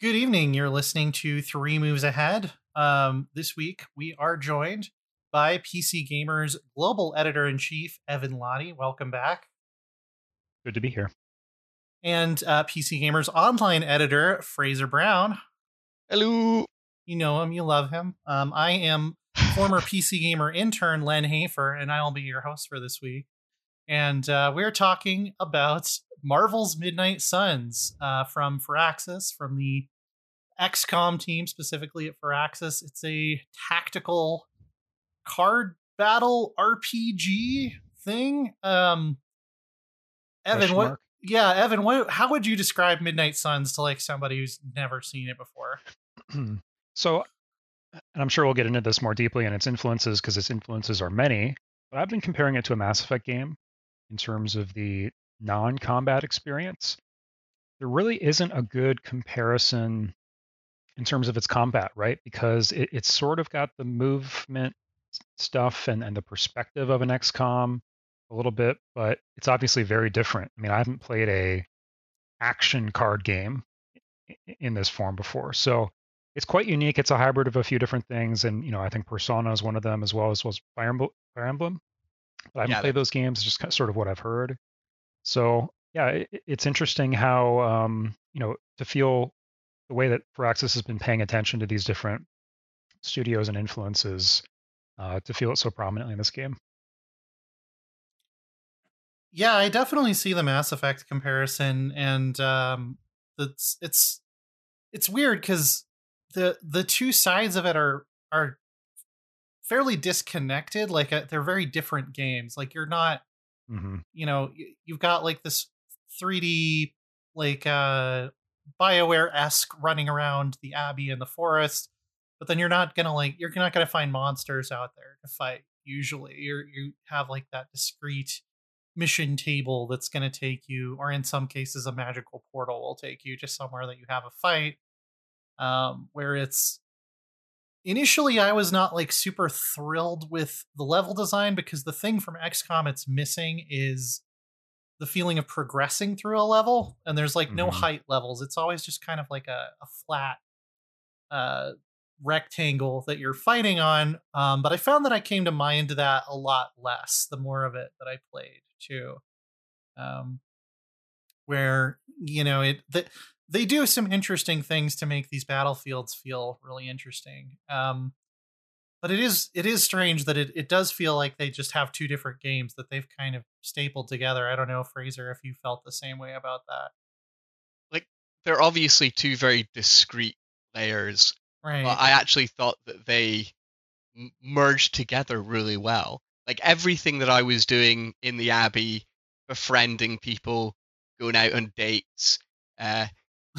Good evening. You're listening to Three Moves Ahead. Um, this week, we are joined by PC Gamer's global editor in chief, Evan Lahti. Welcome back. Good to be here. And uh, PC Gamer's online editor, Fraser Brown. Hello. You know him, you love him. Um, I am former PC Gamer intern, Len Hafer, and I will be your host for this week. And uh, we're talking about Marvel's Midnight Suns uh, from Firaxis, from the XCOM team, specifically at Firaxis. It's a tactical card battle RPG thing. Um, Evan, what? Yeah, Evan, what? How would you describe Midnight Suns to like somebody who's never seen it before? so, and I'm sure we'll get into this more deeply and its influences because its influences are many. But I've been comparing it to a Mass Effect game in terms of the non-combat experience. There really isn't a good comparison in terms of its combat, right? Because it, it's sort of got the movement stuff and, and the perspective of an XCOM a little bit, but it's obviously very different. I mean, I haven't played a action card game in this form before, so it's quite unique. It's a hybrid of a few different things, and you know, I think Persona is one of them as well as was Fire Emblem. Fire Emblem. But I haven't Yeah, played those games. Just kind of sort of what I've heard. So yeah, it, it's interesting how um, you know to feel the way that Firaxis has been paying attention to these different studios and influences uh, to feel it so prominently in this game. Yeah, I definitely see the Mass Effect comparison, and um, it's it's it's weird because the the two sides of it are are fairly disconnected. Like uh, they're very different games. Like you're not, hmm you know, you've got like this 3D like uh Bioware esque running around the abbey and the forest, but then you're not gonna like you're not gonna find monsters out there to fight. Usually, you're you have like that discrete mission table that's going to take you, or in some cases, a magical portal will take you to somewhere that you have a fight. Um, where it's initially, I was not like super thrilled with the level design because the thing from XCOM it's missing is the feeling of progressing through a level, and there's like no Mhm. height levels. It's always just kind of like a, a flat uh, rectangle that you're fighting on. Um, but I found that I came to mind that a lot less the more of it that I played too. Um, where you know it that they do some interesting things to make these battlefields feel really interesting. Um, but it is it is strange that it, it does feel like they just have two different games that they've kind of stapled together. I don't know, Fraser, if you felt the same way about that. Like they're obviously two very discrete layers, Right. but I actually thought that they m- merged together really well. Like everything that I was doing in the Abbey, befriending people, going out on dates, uh,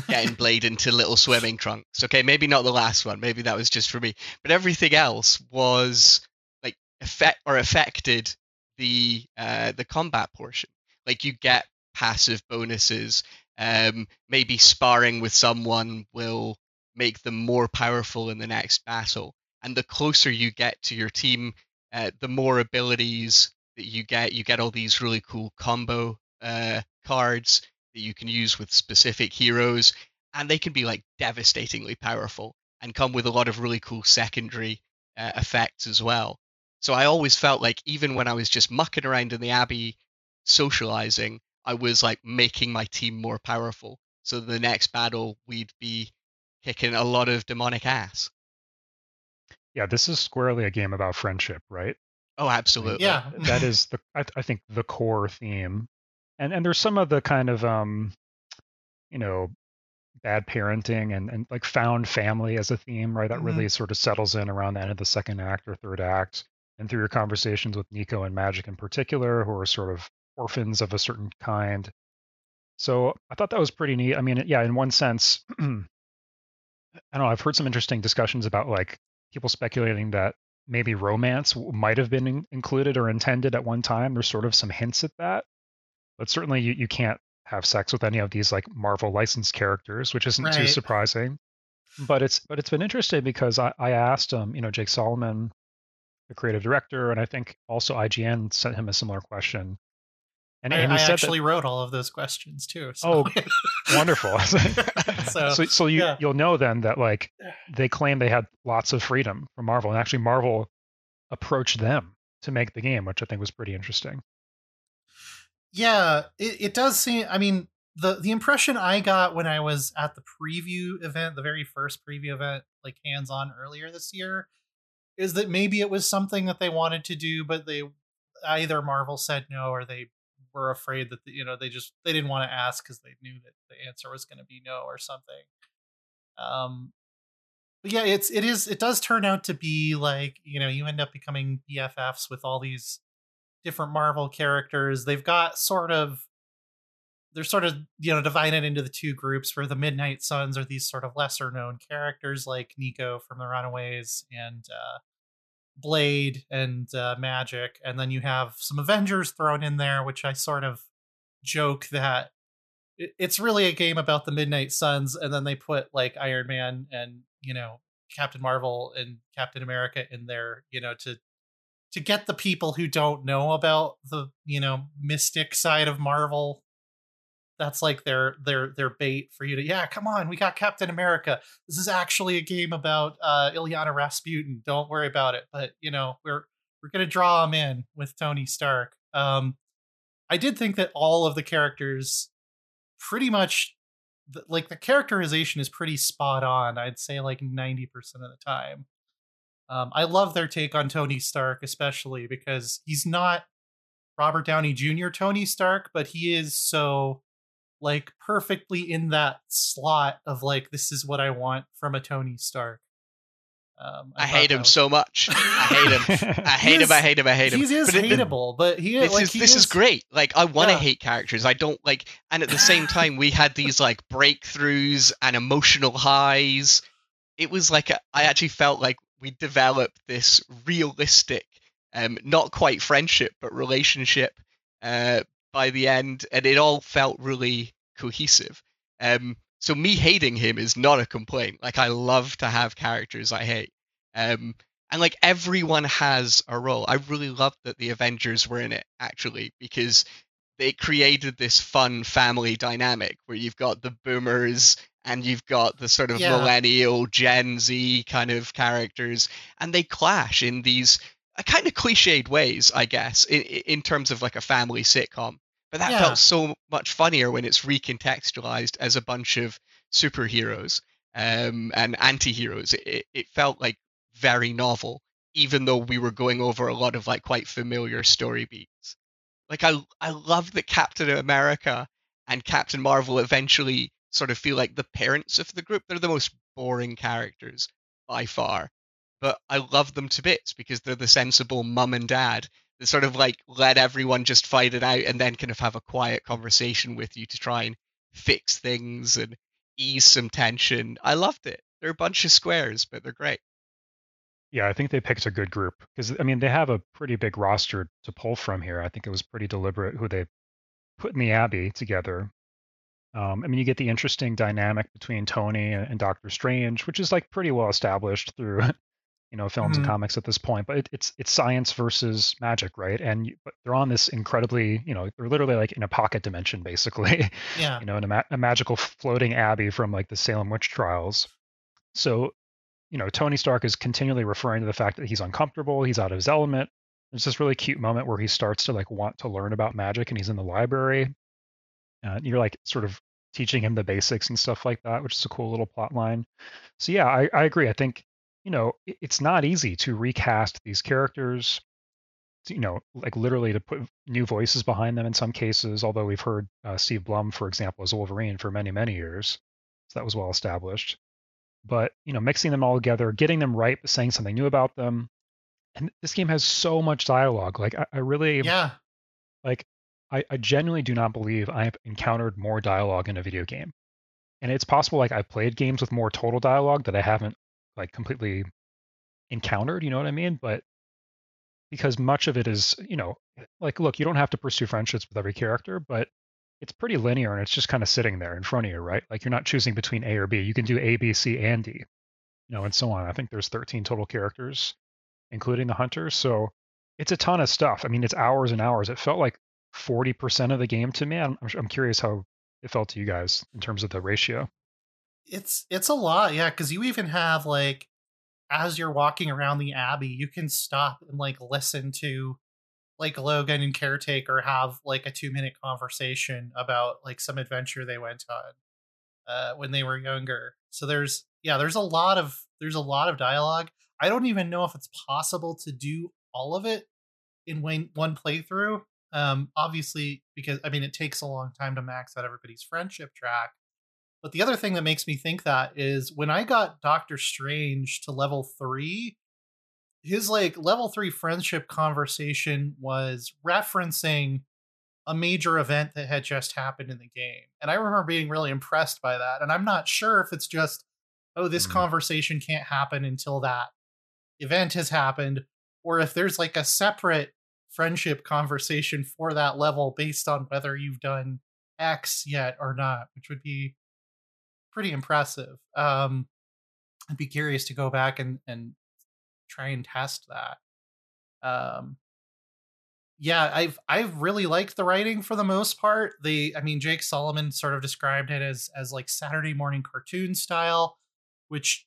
getting Blade into little swimming trunks. Okay, maybe not the last one. Maybe that was just for me. But everything else was like effect or affected the uh, the combat portion. Like you get passive bonuses. Um, maybe sparring with someone will make them more powerful in the next battle. And the closer you get to your team, uh, the more abilities that you get. You get all these really cool combo uh, cards that you can use with specific heroes, and they can be like devastatingly powerful and come with a lot of really cool secondary uh, effects as well. So I always felt like even when I was just mucking around in the abbey, socializing, I was like making my team more powerful. So the next battle we'd be kicking a lot of demonic ass. Yeah, this is squarely a game about friendship, right? Oh, absolutely. Yeah. that is the I, I think the core theme, and and there's some of the kind of um, you know, bad parenting and and like found family as a theme, right? That Mhm. really sort of settles in around the end of the second act or third act, and through your conversations with Nico and Magic in particular, who are sort of orphans of a certain kind. So I thought that was pretty neat. I mean, yeah, in one sense, I don't know. I've heard some interesting discussions about like people speculating that maybe romance might have been in- included or intended at one time. There's sort of some hints at that, but certainly you, you can't have sex with any of these like Marvel licensed characters, which isn't too Right. surprising. But it's but it's been interesting because I, I asked um you know Jake Solomon, the creative director, and I think also IGN sent him a similar question. And I, I actually wrote all of those questions too. Oh, So. that wonderful. so, so so you yeah. you'll know then that like they claim they had lots of freedom from Marvel, and actually Marvel approached them to make the game, which I think was pretty interesting. Yeah, it, it does seem. I mean, the the impression I got when I was at the preview event, the very first preview event, like hands on earlier this year, is that maybe it was something that they wanted to do, but they either Marvel said no or they were afraid that the, you know they just they didn't want to ask because they knew that the answer was going to be no or something. Um, but yeah, it's it is it does turn out to be like you know you end up becoming BFFs with all these different Marvel characters. They've got sort of they're sort of you know divided into the two groups where the Midnight Suns are these sort of lesser known characters like Nico from the Runaways and uh, Blade and uh, Magic, and then you have some Avengers thrown in there, which I sort of joke that it's really a game about the Midnight Suns, and then they put like Iron Man and you know Captain Marvel and Captain America in there, you know, to to get the people who don't know about the you know mystic side of Marvel. That's like their their their bait for you to yeah come on we got Captain America. This is actually a game about uh Illyana Rasputin. Don't worry about it. But you know we're we're gonna draw them in with Tony Stark. Um I did think that all of the characters pretty much like the characterization is pretty spot on I'd say like 90% of the time um, I love their take on Tony Stark, especially because he's not Robert Downey Jr. Tony Stark, but he is so like perfectly in that slot of like this is what I want from a Tony Stark. Um, I thought hate him was- so much. I hate him. I hate him. I is- hate him. I hate him. He is But it- hateable, but he this like is he this is great. Like I want to Yeah. hate characters. I don't like, and at the same time, we had these like breakthroughs and emotional highs. It was like a, I actually felt like we developed this realistic, um, not quite friendship but relationship, uh, by the end, and it all felt really cohesive. Um, so me hating him is not a complaint. Like I love to have characters I hate. Um, and like everyone has a role. I really loved that the Avengers were in it actually because they created this fun family dynamic where you've got the boomers and you've got the sort of Yeah. millennial Gen Z kind of characters and they clash in these uh, kind of cliched ways, I guess, in, in terms of like a family sitcom. But that Yeah. felt so much funnier when it's recontextualized as a bunch of superheroes um, and anti-heroes. It, it, it felt like very novel, even though we were going over a lot of like quite familiar story beats. Like I, I love that Captain America and Captain Marvel eventually sort of feel like the parents of the group. They're the most boring characters by far, but I love them to bits because they're the sensible mum and dad that sort of like let everyone just fight it out and then kind of have a quiet conversation with you to try and fix things and ease some tension. I loved it. They're a bunch of squares, but they're great. Yeah, I think they picked a good group because I mean they have a pretty big roster to pull from here. I think it was pretty deliberate who they put in the Abbey together. Um, I mean, you get the interesting dynamic between Tony and, and Doctor Strange, which is like pretty well established through you know films Mhm. and comics at this point. But it, it's it's science versus magic, right? And you, but they're on this incredibly, you know, they're literally like in a pocket dimension, basically. yeah you know, in a, ma- a magical floating abbey from like the Salem witch trials. So, you know, Tony Stark is continually referring to the fact that he's uncomfortable, he's out of his element. There's this really cute moment where he starts to like want to learn about magic and he's in the library. Uh, you're like sort of teaching him the basics and stuff like that, which is a cool little plot line. So yeah, I, I agree. I think, you know, it- it's not easy to recast these characters, you know, like literally to put new voices behind them in some cases, although we've heard uh, Steve Blum, for example, as Wolverine for many, many years. So that was well established. But, you know, mixing them all together, getting them right, but saying something new about them. And this game has so much dialogue. Like, I, I really, yeah like, I, I genuinely do not believe I have encountered more dialogue in a video game. And it's possible, like, I've played games with more total dialogue that I haven't, like, completely encountered, you know what I mean? But because much of it is, you know, like, look, you don't have to pursue friendships with every character, but it's pretty linear and it's just kind of sitting there in front of you, right? Like, you're not choosing between A or B. You can do A, B, C, and D, you know, and so on. I think there's 13 total characters, including the hunters. So it's a ton of stuff. I mean, it's hours and hours. It felt like 40% of the game to me. I'm, I'm curious how it felt to you guys in terms of the ratio. It's it's a lot, yeah, because you even have like as you're walking around the abbey, you can stop and like listen to like Logan and Caretaker have like a two minute conversation about like some adventure they went on uh, when they were younger. So there's yeah, there's a lot of there's a lot of dialogue. I don't even know if it's possible to do all of it in one one playthrough. Um, obviously, because I mean, it takes a long time to max out everybody's friendship track. But the other thing that makes me think that is when I got Doctor Strange to level three, his like level three friendship conversation was referencing a major event that had just happened in the game. And I remember being really impressed by that. And I'm not sure if it's just, oh, this mm. conversation can't happen until that event has happened, or if there's like a separate friendship conversation for that level based on whether you've done X yet or not, which would be pretty impressive. Um, I'd be curious to go back and and try and test that. Um, yeah, I've I've really liked the writing for the most part. The I mean, Jake Solomon sort of described it as as like Saturday morning cartoon style, which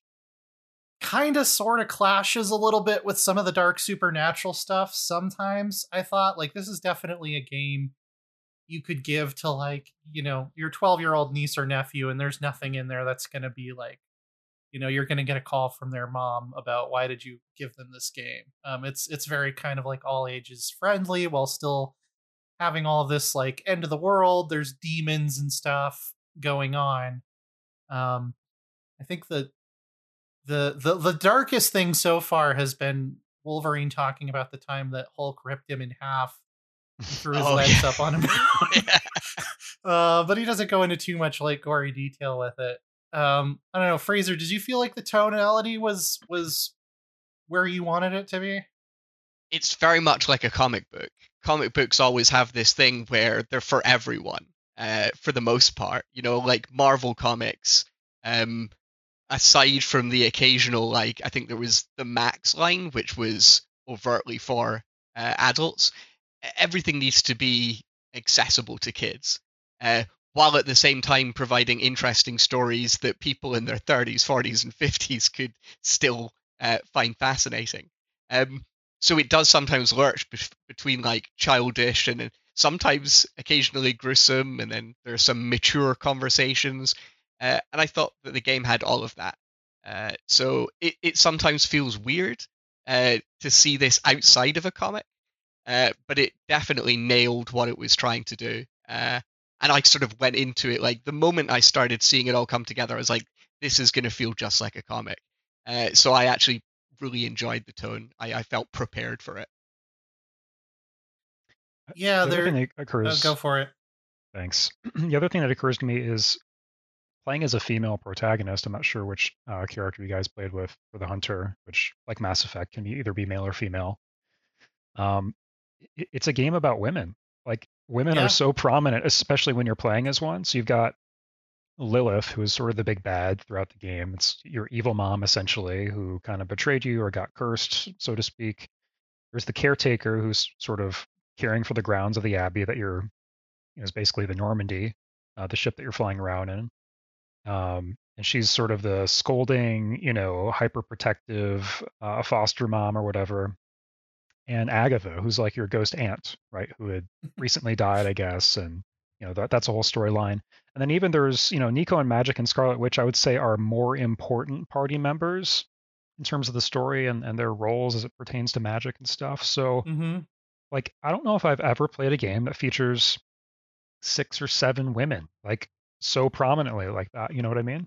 kind of sort of clashes a little bit with some of the dark supernatural stuff sometimes i thought. Like this is definitely a game you could give to like you know your 12 year old niece or nephew and there's nothing in there that's going to be like you know you're going to get a call from their mom about why did you give them this game? Um it's it's very kind of like all ages friendly while still having all this like end of the world there's demons and stuff going on. Um i think the the the the darkest thing so far has been wolverine talking about the time that hulk ripped him in half threw his oh, legs yeah. up on him. yeah. uh, but he doesn't go into too much like gory detail with it. Um, I don't know, Fraser. Did you feel like the tonality was was where you wanted it to be? It's very much like a comic book. Comic books always have this thing where they're for everyone, uh, for the most part. You know, like Marvel comics. Um, aside from the occasional, like I think there was the Max line, which was overtly for uh, adults everything needs to be accessible to kids, uh, while at the same time providing interesting stories that people in their 30s, 40s, and 50s could still uh, find fascinating. Um, so it does sometimes lurch be- between like childish and sometimes occasionally gruesome, and then there are some mature conversations. Uh, and I thought that the game had all of that. Uh, so it, it sometimes feels weird uh, to see this outside of a comic, uh, but it definitely nailed what it was trying to do. Uh, and I sort of went into it like the moment I started seeing it all come together, I was like, this is going to feel just like a comic. Uh, so I actually really enjoyed the tone. I, I felt prepared for it. Yeah, the there. Occurs, oh, go for it. Thanks. the other thing that occurs to me is playing as a female protagonist. I'm not sure which uh, character you guys played with for the hunter, which like Mass Effect can be either be male or female. Um, it's a game about women. Like women yeah. are so prominent, especially when you're playing as one. So you've got Lilith, who is sort of the big bad throughout the game. It's your evil mom, essentially, who kind of betrayed you or got cursed, so to speak. There's the caretaker, who's sort of caring for the grounds of the abbey that you're, you know, is basically the Normandy, uh, the ship that you're flying around in. Um, and she's sort of the scolding, you know, hyper protective uh, foster mom or whatever and Agatha, who's like your ghost aunt, right, who had recently died, I guess, and you know that that's a whole storyline. And then even there's you know Nico and Magic and Scarlet Witch, I would say are more important party members in terms of the story and, and their roles as it pertains to magic and stuff. So mm-hmm. like I don't know if I've ever played a game that features six or seven women like so prominently like that. You know what I mean?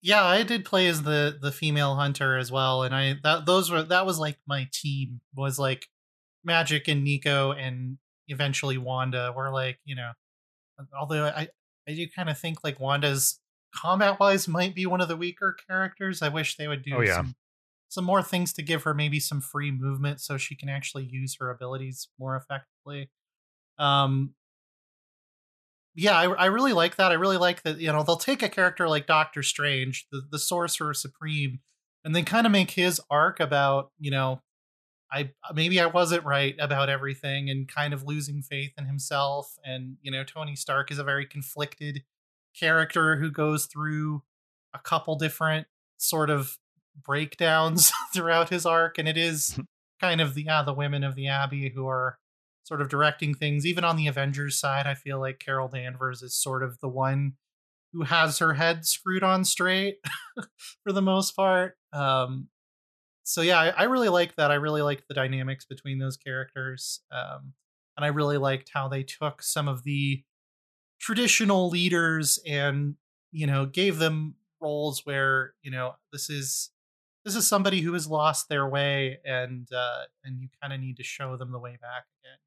yeah, I did play as the the female hunter as well, and I that those were that was like my team was like Magic and Nico and eventually Wanda were like you know, although I I do kind of think like Wanda's combat wise might be one of the weaker characters. I wish they would do oh, yeah. some some more things to give her maybe some free movement so she can actually use her abilities more effectively. Um, yeah, I, I really like that. I really like that. You know, they'll take a character like Doctor Strange, the the Sorcerer Supreme, and then kind of make his arc about you know I maybe I wasn't right about everything and kind of losing faith in himself. And you know, Tony Stark is a very conflicted character who goes through a couple different sort of breakdowns throughout his arc, and it is kind of the yeah the women of the Abbey who are sort of directing things. Even on the Avengers side, I feel like Carol Danvers is sort of the one who has her head screwed on straight for the most part. Um, so yeah, I, I, really like that. I really like the dynamics between those characters, um, and I really liked how they took some of the traditional leaders and you know gave them roles where you know this is this is somebody who has lost their way and uh, and you kind of need to show them the way back again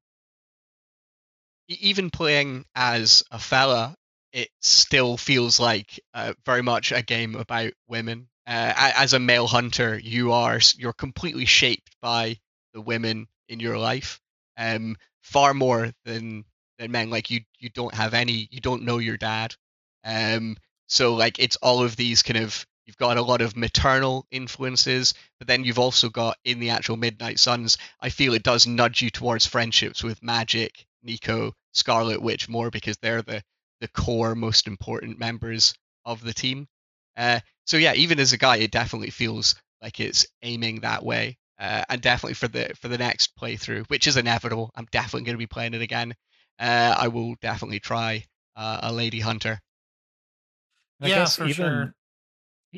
even playing as a fella it still feels like uh, very much a game about women. Uh, as a male hunter, you are you're completely shaped by the women in your life, um, far more than than men. Like you, you don't have any, you don't know your dad, um, so like it's all of these kind of you've got a lot of maternal influences, but then you've also got in the actual Midnight Suns. I feel it does nudge you towards friendships with Magic, Nico, Scarlet Witch more because they're the the core most important members of the team. Uh, so yeah, even as a guy, it definitely feels like it's aiming that way. Uh, and definitely for the for the next playthrough, which is inevitable, I'm definitely going to be playing it again. Uh, I will definitely try uh, a Lady Hunter. I yeah, for even, sure.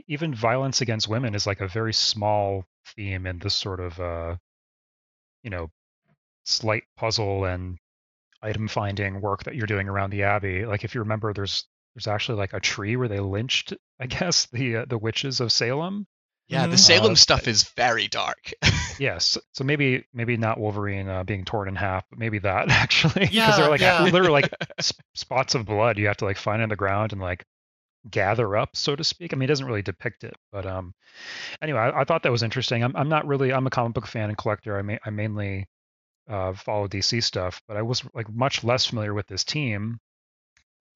Even violence against women is like a very small theme in this sort of, uh, you know, slight puzzle and item finding work that you're doing around the abbey like if you remember there's there's actually like a tree where they lynched i guess the uh, the witches of salem. Yeah the salem uh, stuff is very dark. Yes so maybe maybe not wolverine uh, being torn in half but maybe that actually because yeah, they're like yeah. literally like sp- spots of blood you have to like find on the ground and like gather up so to speak. I mean it doesn't really depict it but um anyway i, I thought that was interesting. I'm, I'm not really i'm a comic book fan and collector. I, ma- I mainly uh, follow DC stuff, but I was like much less familiar with this team.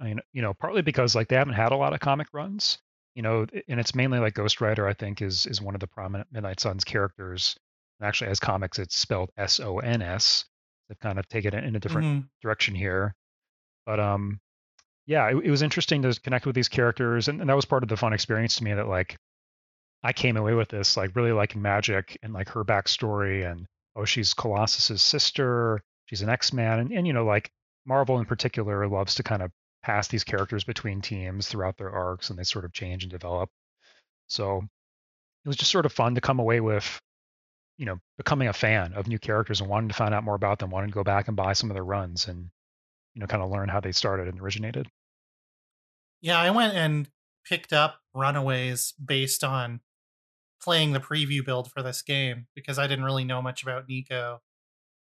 I mean, you know, partly because like they haven't had a lot of comic runs, you know, and it's mainly like Ghost Rider. I think is is one of the prominent Midnight Suns characters. And actually, as comics, it's spelled S O N S. They've kind of taken it in a different mm-hmm. direction here, but um, yeah, it, it, was interesting to connect with these characters, and, and that was part of the fun experience to me. That like I came away with this like really liking Magic and like her backstory and oh, she's Colossus's sister, she's an X-Man, and, and you know, like Marvel in particular loves to kind of pass these characters between teams throughout their arcs, and they sort of change and develop. So it was just sort of fun to come away with, you know, becoming a fan of new characters and wanting to find out more about them, wanting to go back and buy some of their runs and, you know, kind of learn how they started and originated. Yeah, I went and picked up Runaways based on playing the preview build for this game because I didn't really know much about Nico.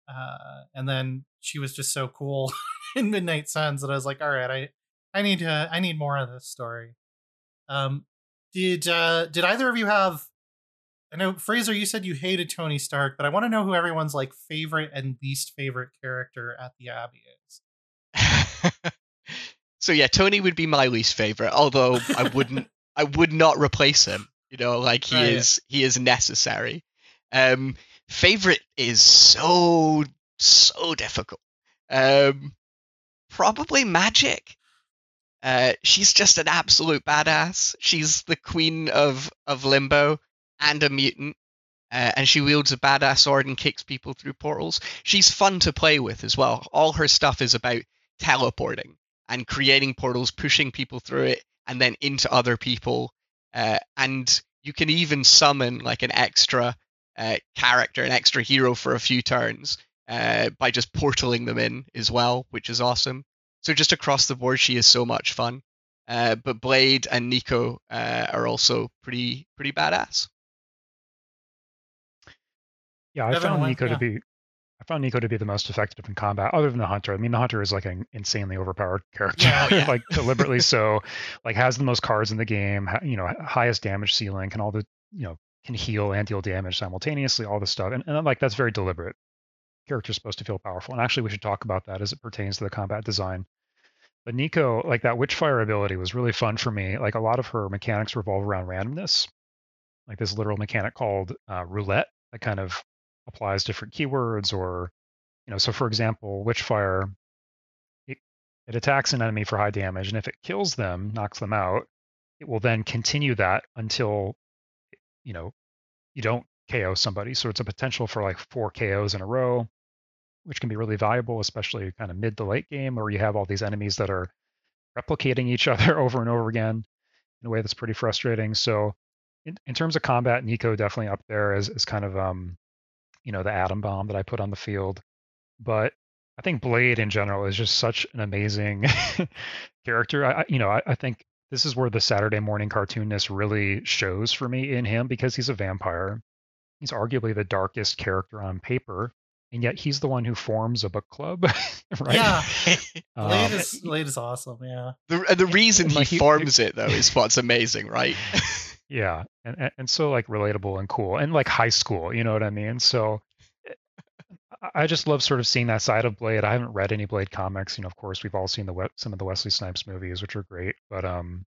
Uh, and then she was just so cool in Midnight Suns that I was like, all right, I I need to I need more of this story. Um, did uh, did either of you have? I know Fraser, you said you hated Tony Stark, but I want to know who everyone's like favorite and least favorite character at the Abbey is. so yeah, Tony would be my least favorite, although I wouldn't I would not replace him. You know, like he right. is he is necessary. Um, favorite is so so difficult. Um, probably magic. Uh, she's just an absolute badass. She's the queen of of Limbo and a mutant, uh, and she wields a badass sword and kicks people through portals. She's fun to play with as well. All her stuff is about teleporting and creating portals, pushing people through it, and then into other people uh, and you can even summon like an extra uh, character, an extra hero for a few turns uh, by just portaling them in as well, which is awesome. So just across the board, she is so much fun. Uh, but Blade and Nico uh, are also pretty pretty badass. Yeah, I found Nico yeah. to be I found Nico to be the most effective in combat, other than the Hunter. I mean, the Hunter is like an insanely overpowered character, yeah, yeah. like deliberately so. Like has the most cards in the game, you know, highest damage ceiling, can all the you know can heal and deal damage simultaneously, all this stuff, and, and like that's very deliberate. Character's supposed to feel powerful, and actually, we should talk about that as it pertains to the combat design. But Nico, like that Witchfire ability, was really fun for me. Like a lot of her mechanics revolve around randomness, like this literal mechanic called uh, roulette that kind of applies different keywords or you know so for example witchfire it, it attacks an enemy for high damage and if it kills them knocks them out it will then continue that until you know you don't ko somebody. So it's a potential for like four ko's in a row which can be really valuable especially kind of mid to late game where you have all these enemies that are replicating each other over and over again in a way that's pretty frustrating. So in, in terms of combat nico definitely up there as, as kind of um you know the atom bomb that i put on the field but I think Blade in general is just such an amazing character. I, you know, I, I, think this is where the Saturday morning cartoonness really shows for me in him because he's a vampire. He's arguably the darkest character on paper, and yet he's the one who forms a book club, right? Yeah, um, Blade, um, is, eh, Blade is awesome. Yeah, the the eh, reason he, he eh, forms it though is what's amazing, right? yeah, and, and so like relatable and cool, and like high school, you know what I mean? So I just love sort of seeing that side of Blade. I haven't read any Blade comics. You know, of course, we've all seen the some of the Wesley Snipes movies, which are great. But um,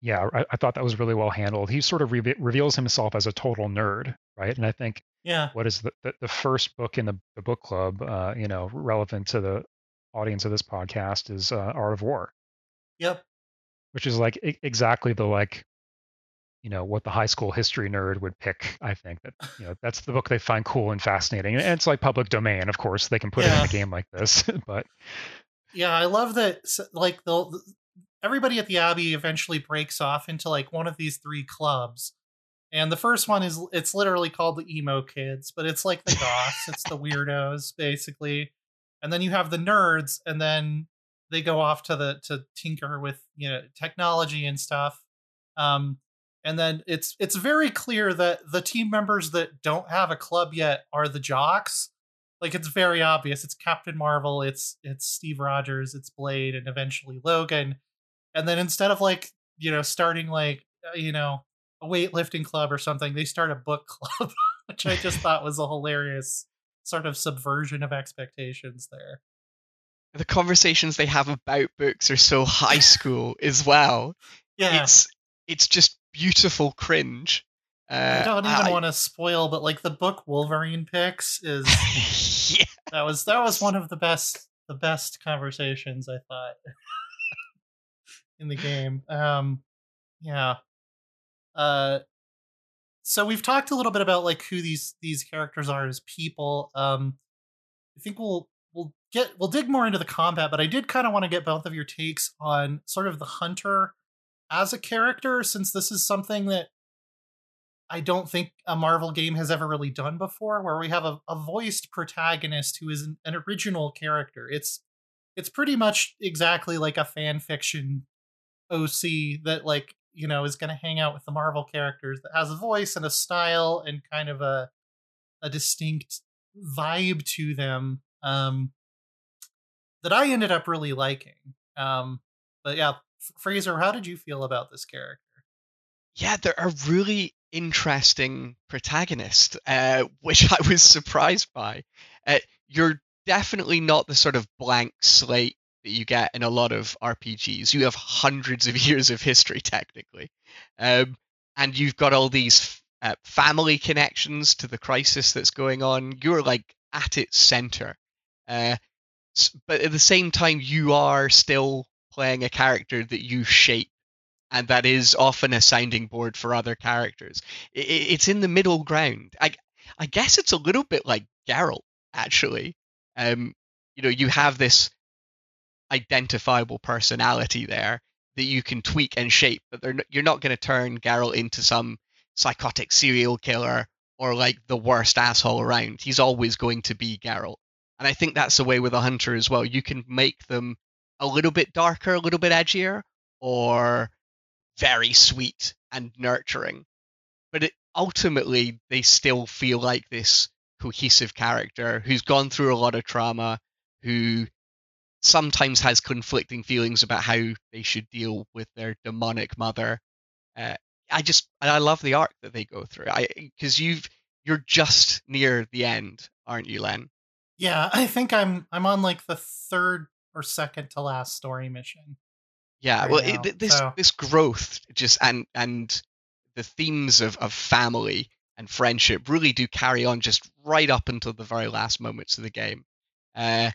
yeah, I, I thought that was really well handled. He sort of re- reveals himself as a total nerd, right? And I think yeah, what is the the, the first book in the, the book club, uh, you know, relevant to the audience of this podcast is uh, Art of War. Yep. Which is like exactly the like you know what the high school history nerd would pick i think that you know that's the book they find cool and fascinating and it's like public domain of course they can put yeah. it in a game like this but yeah i love that like the everybody at the abbey eventually breaks off into like one of these three clubs and the first one is it's literally called the emo kids but it's like the goths it's the weirdos basically and then you have the nerds and then they go off to the to tinker with you know technology and stuff um and then it's it's very clear that the team members that don't have a club yet are the jocks. Like it's very obvious. It's captain marvel it's it's steve rogers it's blade and eventually logan. And then instead of like you know starting like uh, you know a weightlifting club or something they start a book club which i just thought was a hilarious sort of subversion of expectations there. The conversations they have about books are so high school as well. Yeah. It's it's just beautiful cringe. Uh, I don't even I, want to spoil, but like the book Wolverine picks is yeah. that was that was one of the best the best conversations I thought in the game. Um, yeah. Uh, so we've talked a little bit about like who these these characters are as people. Um, I think we'll we'll get we'll dig more into the combat, but I did kind of want to get both of your takes on sort of the hunter as a character since this is something that I don't think a Marvel game has ever really done before, where we have a, a voiced protagonist who is an, an, original character. It's it's pretty much exactly like a fan fiction OC that like you know is going to hang out with the Marvel characters that has a voice and a style and kind of a a distinct vibe to them um, that I ended up really liking. Um, but yeah, Fraser, how did you feel about this character? Yeah, they're a really interesting protagonist, uh, which I was surprised by. Uh, you're definitely not the sort of blank slate that you get in a lot of RPGs. You have hundreds of years of history, technically, um, and you've got all these uh, family connections to the crisis that's going on. You're like at its center, uh, but at the same time, you are still playing a character that you shape and that is often a sounding board for other characters. it's in the middle ground. I, I guess it's a little bit like Geralt, actually. Um, you know, you have this identifiable personality there that you can tweak and shape, but not, you're not going to turn Geralt into some psychotic serial killer or like the worst asshole around. He's always going to be Geralt. And I think that's the way with a hunter as well. You can make them a little bit darker, a little bit edgier, or very sweet and nurturing. But it, ultimately, they still feel like this cohesive character who's gone through a lot of trauma, who sometimes has conflicting feelings about how they should deal with their demonic mother. Uh, I just I love the arc that they go through. I because you've you're just near the end, aren't you, Len? Yeah, I think I'm I'm on like the third or second to last story mission. Yeah, right well, it, this so. this growth just and and the themes of of family and friendship really do carry on just right up until the very last moments of the game. Uh,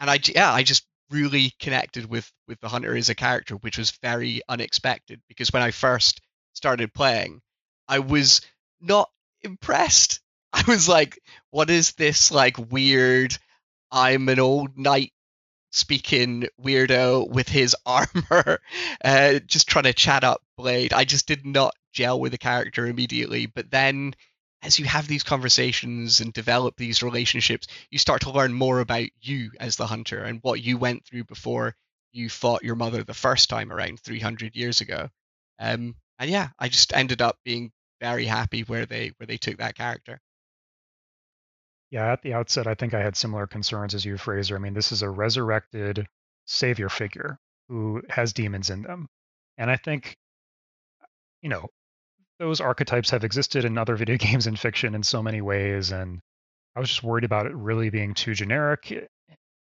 and I yeah, I just really connected with with the hunter as a character, which was very unexpected because when I first started playing, I was not impressed. I was like, what is this like weird I'm an old knight speaking weirdo with his armor, uh, just trying to chat up Blade. I just did not gel with the character immediately. But then, as you have these conversations and develop these relationships, you start to learn more about you as the hunter and what you went through before you fought your mother the first time around 300 years ago. Um, and yeah, I just ended up being very happy where they where they took that character. Yeah, at the outset, I think I had similar concerns as you, Fraser. I mean, this is a resurrected savior figure who has demons in them. And I think, you know, those archetypes have existed in other video games and fiction in so many ways. And I was just worried about it really being too generic.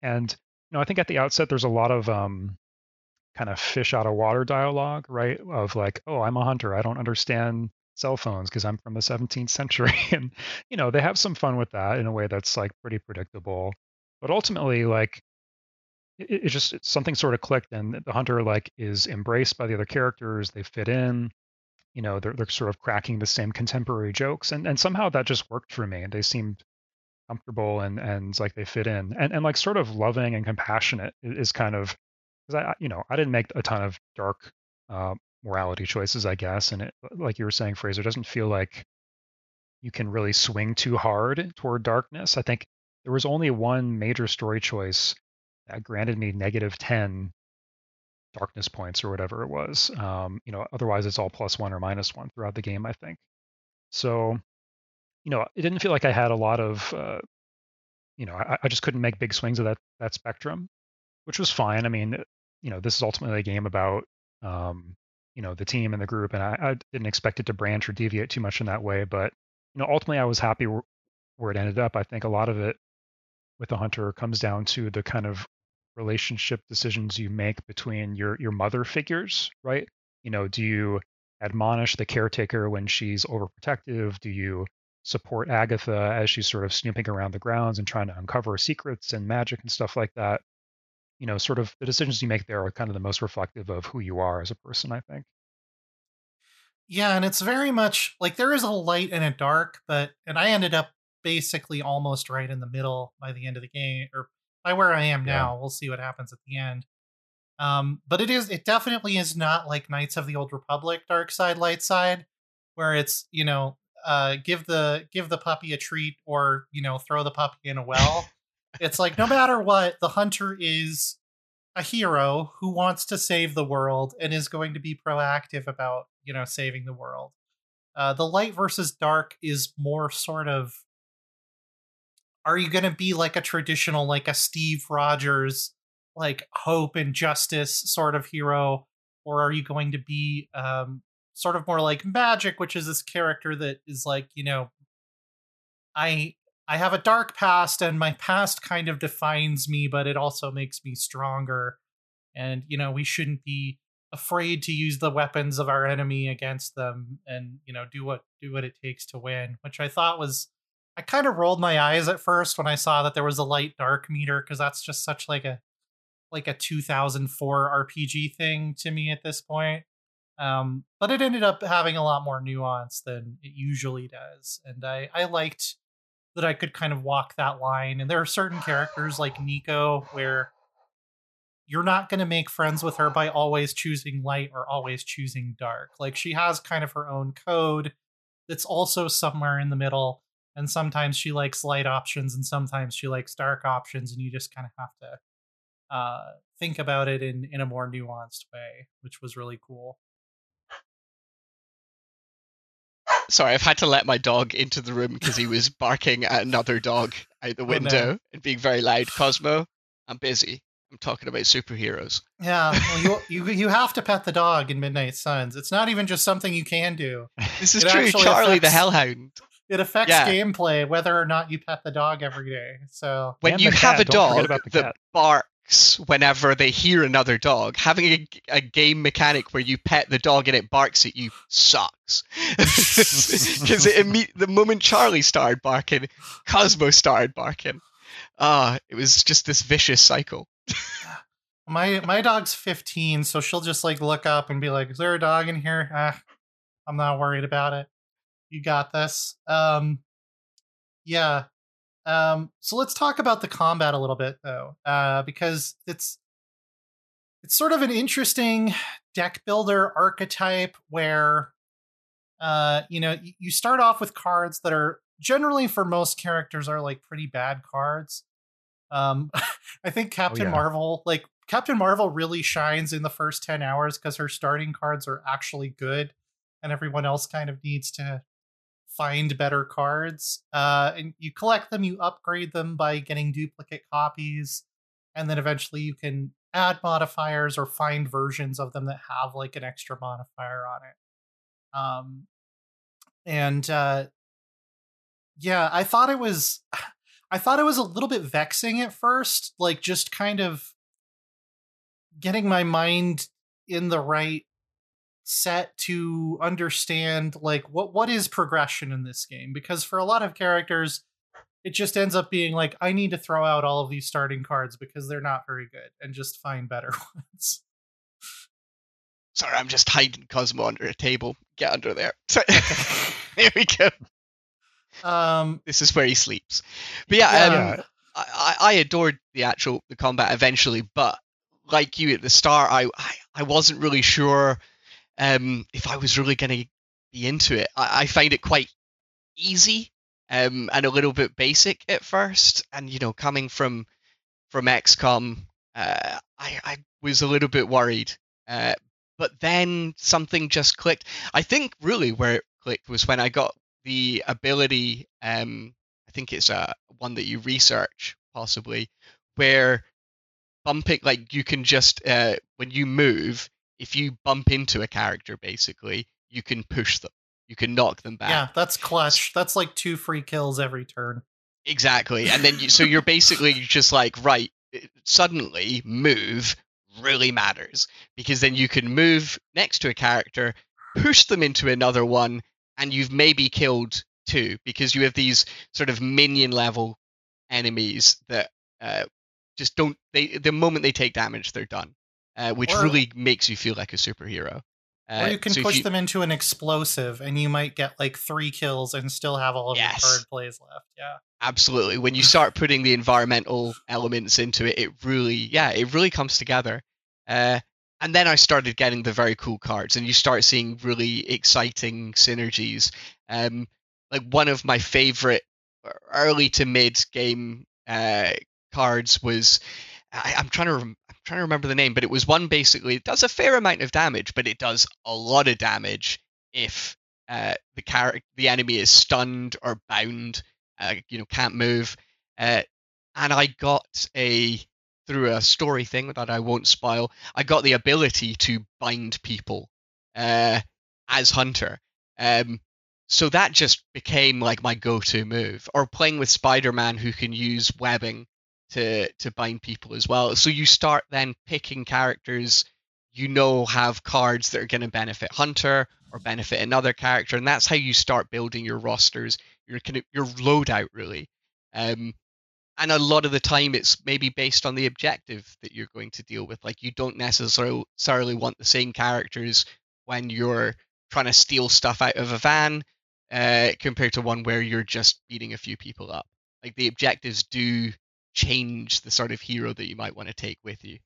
And, you know, I think at the outset, there's a lot of um, kind of fish out of water dialogue, right? Of like, oh, I'm a hunter. I don't understand cell phones because I'm from the 17th century. and, you know, they have some fun with that in a way that's like pretty predictable. But ultimately, like, it, just it's something sort of clicked, and the hunter like is embraced by the other characters. They fit in. You know, they're they're sort of cracking the same contemporary jokes, and and somehow that just worked for me. And they seemed comfortable and and like they fit in, and and like sort of loving and compassionate is kind of because I you know I didn't make a ton of dark uh, morality choices, I guess. And it, like you were saying, Fraser, doesn't feel like you can really swing too hard toward darkness. I think there was only one major story choice that granted me negative 10 darkness points or whatever it was. Um, you know, otherwise it's all plus one or minus one throughout the game, I think. So, you know, it didn't feel like I had a lot of, uh, you know, I, I just couldn't make big swings of that that spectrum, which was fine. I mean, you know, this is ultimately a game about um, you know the team and the group and I, I, didn't expect it to branch or deviate too much in that way but you know ultimately i was happy where, where it ended up. I think a lot of it with the hunter comes down to the kind of relationship decisions you make between your your mother figures right? You know do you admonish the caretaker when she's overprotective? Do you support agatha as she's sort of snooping around the grounds and trying to uncover secrets and magic and stuff like that you know, sort of the decisions you make there are kind of the most reflective of who you are as a person, I think. Yeah, and it's very much like there is a light and a dark, but and I ended up basically almost right in the middle by the end of the game, or by where I am now. Yeah. We'll see what happens at the end. Um, but it is it definitely is not like Knights of the Old Republic, Dark Side, Light Side, where it's you know uh, give the give the puppy a treat or you know throw the puppy in a well. It's like no matter what, the hunter is a hero who wants to save the world and is going to be proactive about, you know, saving the world. Uh, the light versus dark is more sort of are you going to be like a traditional like a Steve Rogers like hope and justice sort of hero or are you going to be um sort of more like magic which is this character that is like, you know, I I have a dark past and my past kind of defines me, but it also makes me stronger. And, you know, we shouldn't be afraid to use the weapons of our enemy against them and, you know, do what do what it takes to win, which I thought was I kind of rolled my eyes at first when I saw that there was a light dark meter because that's just such like a like a 2004 RPG thing to me at this point. Um, but it ended up having a lot more nuance than it usually does, and I I liked that I could kind of walk that line. And there are certain characters like Nico where you're not going to make friends with her by always choosing light or always choosing dark. Like she has kind of her own code that's also somewhere in the middle. And sometimes she likes light options and sometimes she likes dark options. And you just kind of have to uh, think about it in, in a more nuanced way, which was really cool. Sorry, I've had to let my dog into the room because he was barking at another dog out the window oh, no. and being very loud. Cosmo, I'm busy. I'm talking about superheroes. Yeah, well, you you you have to pet the dog in Midnight Suns. It's not even just something you can do. This is it true. Charlie affects, the Hellhound. It affects yeah. gameplay whether or not you pet the dog every day. So when you have cat. a dog that cat. barks barks whenever they hear another dog. Having a, a game mechanic where you pet the dog and it barks at you sucks. Because imme- the moment Charlie started barking, Cosmo started barking. Ah, it was just this vicious cycle. My my dog's 15, so she'll just like look up and be like, "Is there a dog in here?" Ah, I'm not worried about it. You got this. Um, yeah. Um, so let's talk about the combat a little bit though, uh, because it's it's sort of an interesting deck builder archetype where uh, you know you start off with cards that are generally for most characters are like pretty bad cards. Um, I think Captain yeah. Marvel, like Captain Marvel, really shines in the first ten hours because her starting cards are actually good, and everyone else kind of needs to find better cards. Uh, and you collect them, you upgrade them by getting duplicate copies, and then eventually you can add modifiers or find versions of them that have like an extra modifier on it. Um, and uh, yeah, I thought it was, I thought it was a little bit vexing at first, like just kind of getting my mind in the right set to understand like what what is progression in this game because for a lot of characters it just ends up being like i need to throw out all of these starting cards because they're not very good and just find better ones Sorry, I'm just hiding Cosmo under a table. Get under there. There we go. um This is where he sleeps. But yeah, Yeah. um, I, I I adored the actual the combat eventually, but like you at the start, I I, I wasn't really sure um, if I was really going to be into it. I, I find it quite easy um, and a little bit basic at first, and you know, coming from from XCOM, uh, I I was a little bit worried. Uh, but then something just clicked. I think really where it clicked was when I got the ability. Um, I think it's uh, one that you research possibly, where bumping like you can just uh, when you move, if you bump into a character, basically you can push them, you can knock them back. yeah that's clutch that's like two free kills every turn Exactly. And then you, so you're basically just like, right, suddenly move really matters because then you can move next to a character, push them into another one, and you've maybe killed two because you have these sort of minion level enemies that uh, just don't, they, the moment they take damage, they're done, uh, which Or- really makes you feel like a superhero. Uh, or you can so push you- them into an explosive and you might get like three kills and still have all of Yes. your card plays left yeah absolutely when you start putting the environmental elements into it it really yeah it really comes together uh, and then i started getting the very cool cards and you start seeing really exciting synergies um, like one of my favorite early to mid game uh, cards was I, i'm trying to rem- trying to remember the name but it was one basically it does a fair amount of damage but it does a lot of damage if uh, the character the enemy is stunned or bound uh, you know can't move. Uh, and i got a through a story thing that i won't spoil i got the ability to bind people uh, as hunter. Um, so that just became like my go-to move. Or playing with spider-man who can use webbing to to bind people as well. So you start then picking characters you know have cards that are going to benefit hunter or benefit another character and that's how you start building your rosters your kind of your loadout really. Um and a lot of the time it's maybe based on the objective that you're going to deal with. Like you don't necessarily want the same characters when you're trying to steal stuff out of a van uh, compared to one where you're just beating a few people up. Like the objectives do change the sort of hero that you might want to take with you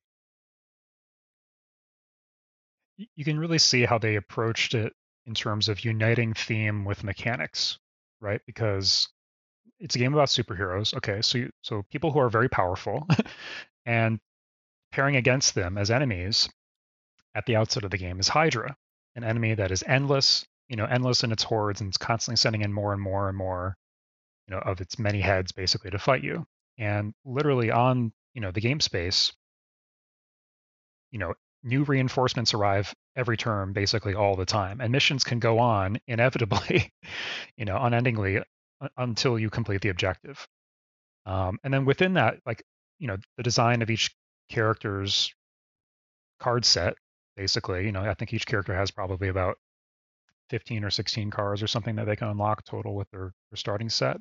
you can really see how they approached it in terms of uniting theme with mechanics, right? Because it's a game about superheroes. Okay, so you, so people who are very powerful, and pairing against them as enemies at the outset of the game is Hydra, an enemy that is endless, you know, endless in its hordes, and it's constantly sending in more and more and more, you know, of its many heads basically to fight you. And literally on, you know, the game space, you know, new reinforcements arrive every turn basically all the time and missions can go on inevitably you know unendingly until you complete the objective um, and then within that like you know the design of each character's card set, basically. You know, I think each character has probably about 15 or 16 cards or something that they can unlock total with their, their starting set.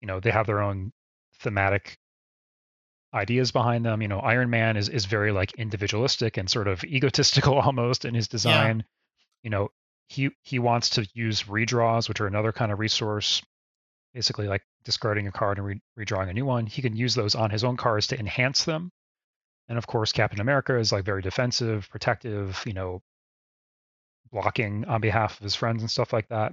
You know, they have their own thematic ideas behind them. You know, Iron Man is is very like individualistic and sort of egotistical almost in his design. Yeah. You know, he he wants to use redraws, which are another kind of resource, basically like discarding a card and re- redrawing a new one. He can use those on his own cards to enhance them. And of course, Captain America is like very defensive, protective, you know, blocking on behalf of his friends and stuff like that.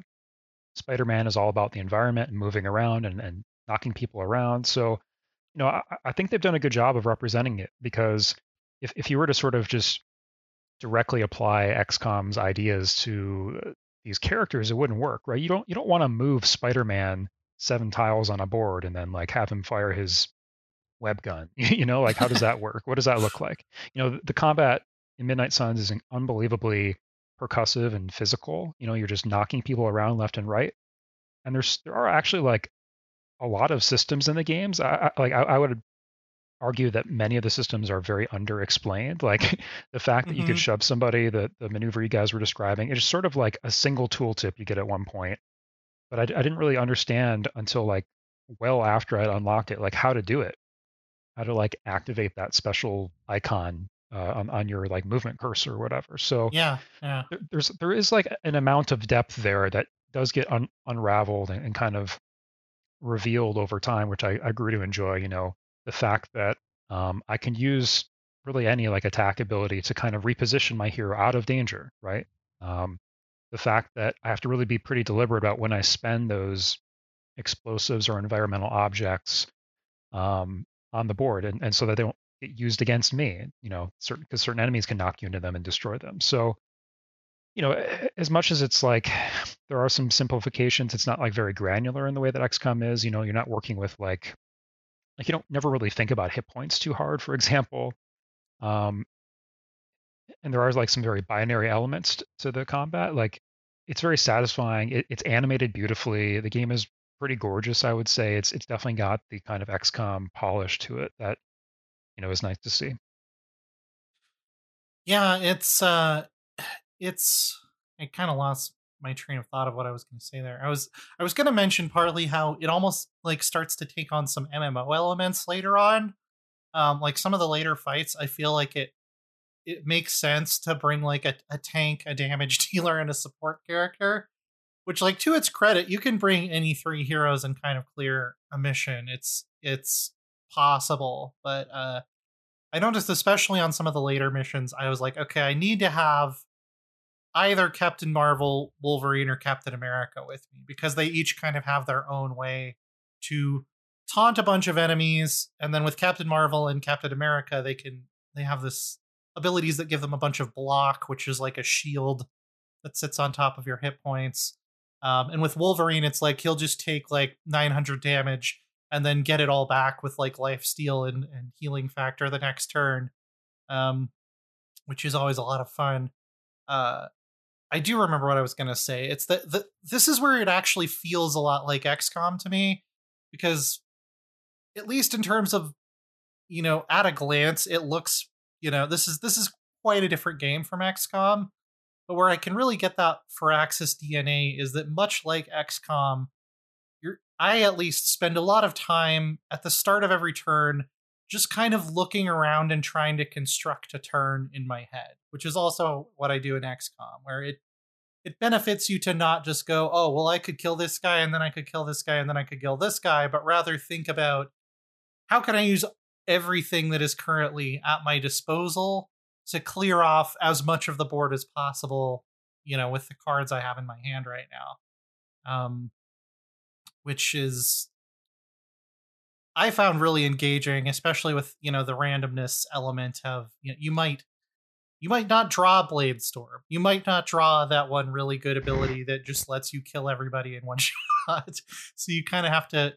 Spider Man is all about the environment and moving around and, and knocking people around. So you know, I, I think they've done a good job of representing it because if, if you were to sort of just directly apply XCOM's ideas to uh, these characters, it wouldn't work, right? You don't you don't want to move Spider-Man seven tiles on a board and then like have him fire his web gun. you know, like how does that work? What does that look like? You know, the, the combat in Midnight Suns is unbelievably percussive and physical. You know, you're just knocking people around left and right. And there's there are actually like a lot of systems in the games. I, I like I, I, would argue that many of the systems are very underexplained. Like the fact that mm-hmm. you could mm-hmm. shove somebody, the the maneuver you guys were describing, it's sort of like a single tooltip you get at one point. But I, I didn't really understand until like well after I'd unlocked it, like how to do it, how to like activate that special icon uh, on on your like movement cursor or whatever. So yeah, yeah, there, there's there is like an amount of depth there that does get un, unraveled and, and kind of revealed over time, which I, I grew to enjoy. You know, the fact that um, I can use really any like attack ability to kind of reposition my hero out of danger, right? Um, the fact that I have to really be pretty deliberate about when I spend those explosives or environmental objects um, on the board, and, and so that they don't get used against me. You know, certain because certain enemies can knock you into them and destroy them. So you know, as much as it's like there are some simplifications, it's not like very granular in the way that XCOM is. You know, you're not working with like like you don't never really think about hit points too hard, for example. Um, and there are like some very binary elements to the combat. Like it's very satisfying. It, it's animated beautifully. The game is pretty gorgeous, I would say. It's it's definitely got the kind of XCOM polish to it that you know is nice to see. Yeah, it's uh it's I kind of lost my train of thought of what I was going to say there. I was I was going to mention partly how it almost like starts to take on some MMO elements later on. Um, like some of the later fights, I feel like it it makes sense to bring like a, a tank, a damage dealer, and a support character. Which, like to its credit, you can bring any three heroes and kind of clear a mission. It's it's possible, but uh, I noticed especially on some of the later missions, I was like, okay, I need to have either Captain Marvel, Wolverine, or Captain America with me because they each kind of have their own way to taunt a bunch of enemies. And then with Captain Marvel and Captain America, they can they have this abilities that give them a bunch of block, which is like a shield that sits on top of your hit points. Um, and with Wolverine, it's like he'll just take like 900 damage and then get it all back with like life steal and, and healing factor the next turn, um, which is always a lot of fun. Uh, I do remember what I was going to say. It's that the, this is where it actually feels a lot like XCOM to me because at least in terms of you know at a glance it looks you know this is this is quite a different game from XCOM but where I can really get that Firaxis DNA is that much like XCOM I at least spend a lot of time at the start of every turn just kind of looking around and trying to construct a turn in my head, which is also what I do in XCOM, where it it benefits you to not just go, oh, well, I could kill this guy and then I could kill this guy and then I could kill this guy, but rather think about how can I use everything that is currently at my disposal to clear off as much of the board as possible, you know, with the cards I have in my hand right now. Um, which is I found really engaging, especially with you know the randomness element of you know you might you might not draw Blade Storm, you might not draw that one really good ability that just lets you kill everybody in one shot. so you kind of have to,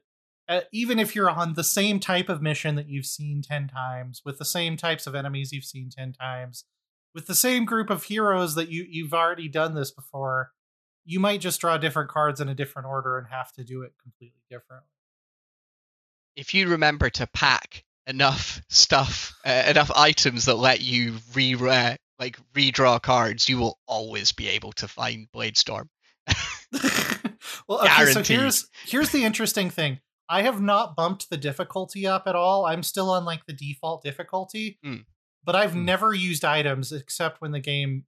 uh, even if you're on the same type of mission that you've seen ten times, with the same types of enemies you've seen ten times, with the same group of heroes that you you've already done this before, you might just draw different cards in a different order and have to do it completely differently if you remember to pack enough stuff, uh, enough items that let you re uh, like redraw cards, you will always be able to find Blade Storm. well, okay, so here's here's the interesting thing. I have not bumped the difficulty up at all. I'm still on like the default difficulty. Hmm. But I've Hmm. never used items except when the game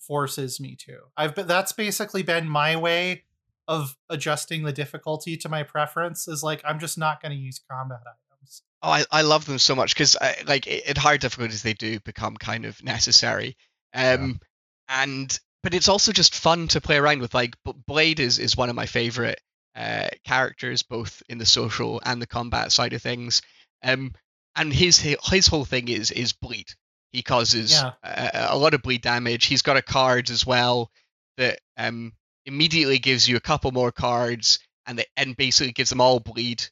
forces me to. I've been, that's basically been my way of adjusting the difficulty to my preference is like I'm just not going to use combat items. Oh, I, I love them so much because like at higher difficulties they do become kind of necessary. Um, and but it's also just fun to play around with. Like Blade is is one of my favorite uh, characters, both in the social and the combat side of things. Um, and his his whole thing is is bleed. He causes Yeah. a, a lot of bleed damage. He's got a card as well that um immediately gives you a couple more cards and the, and basically gives them all bleed.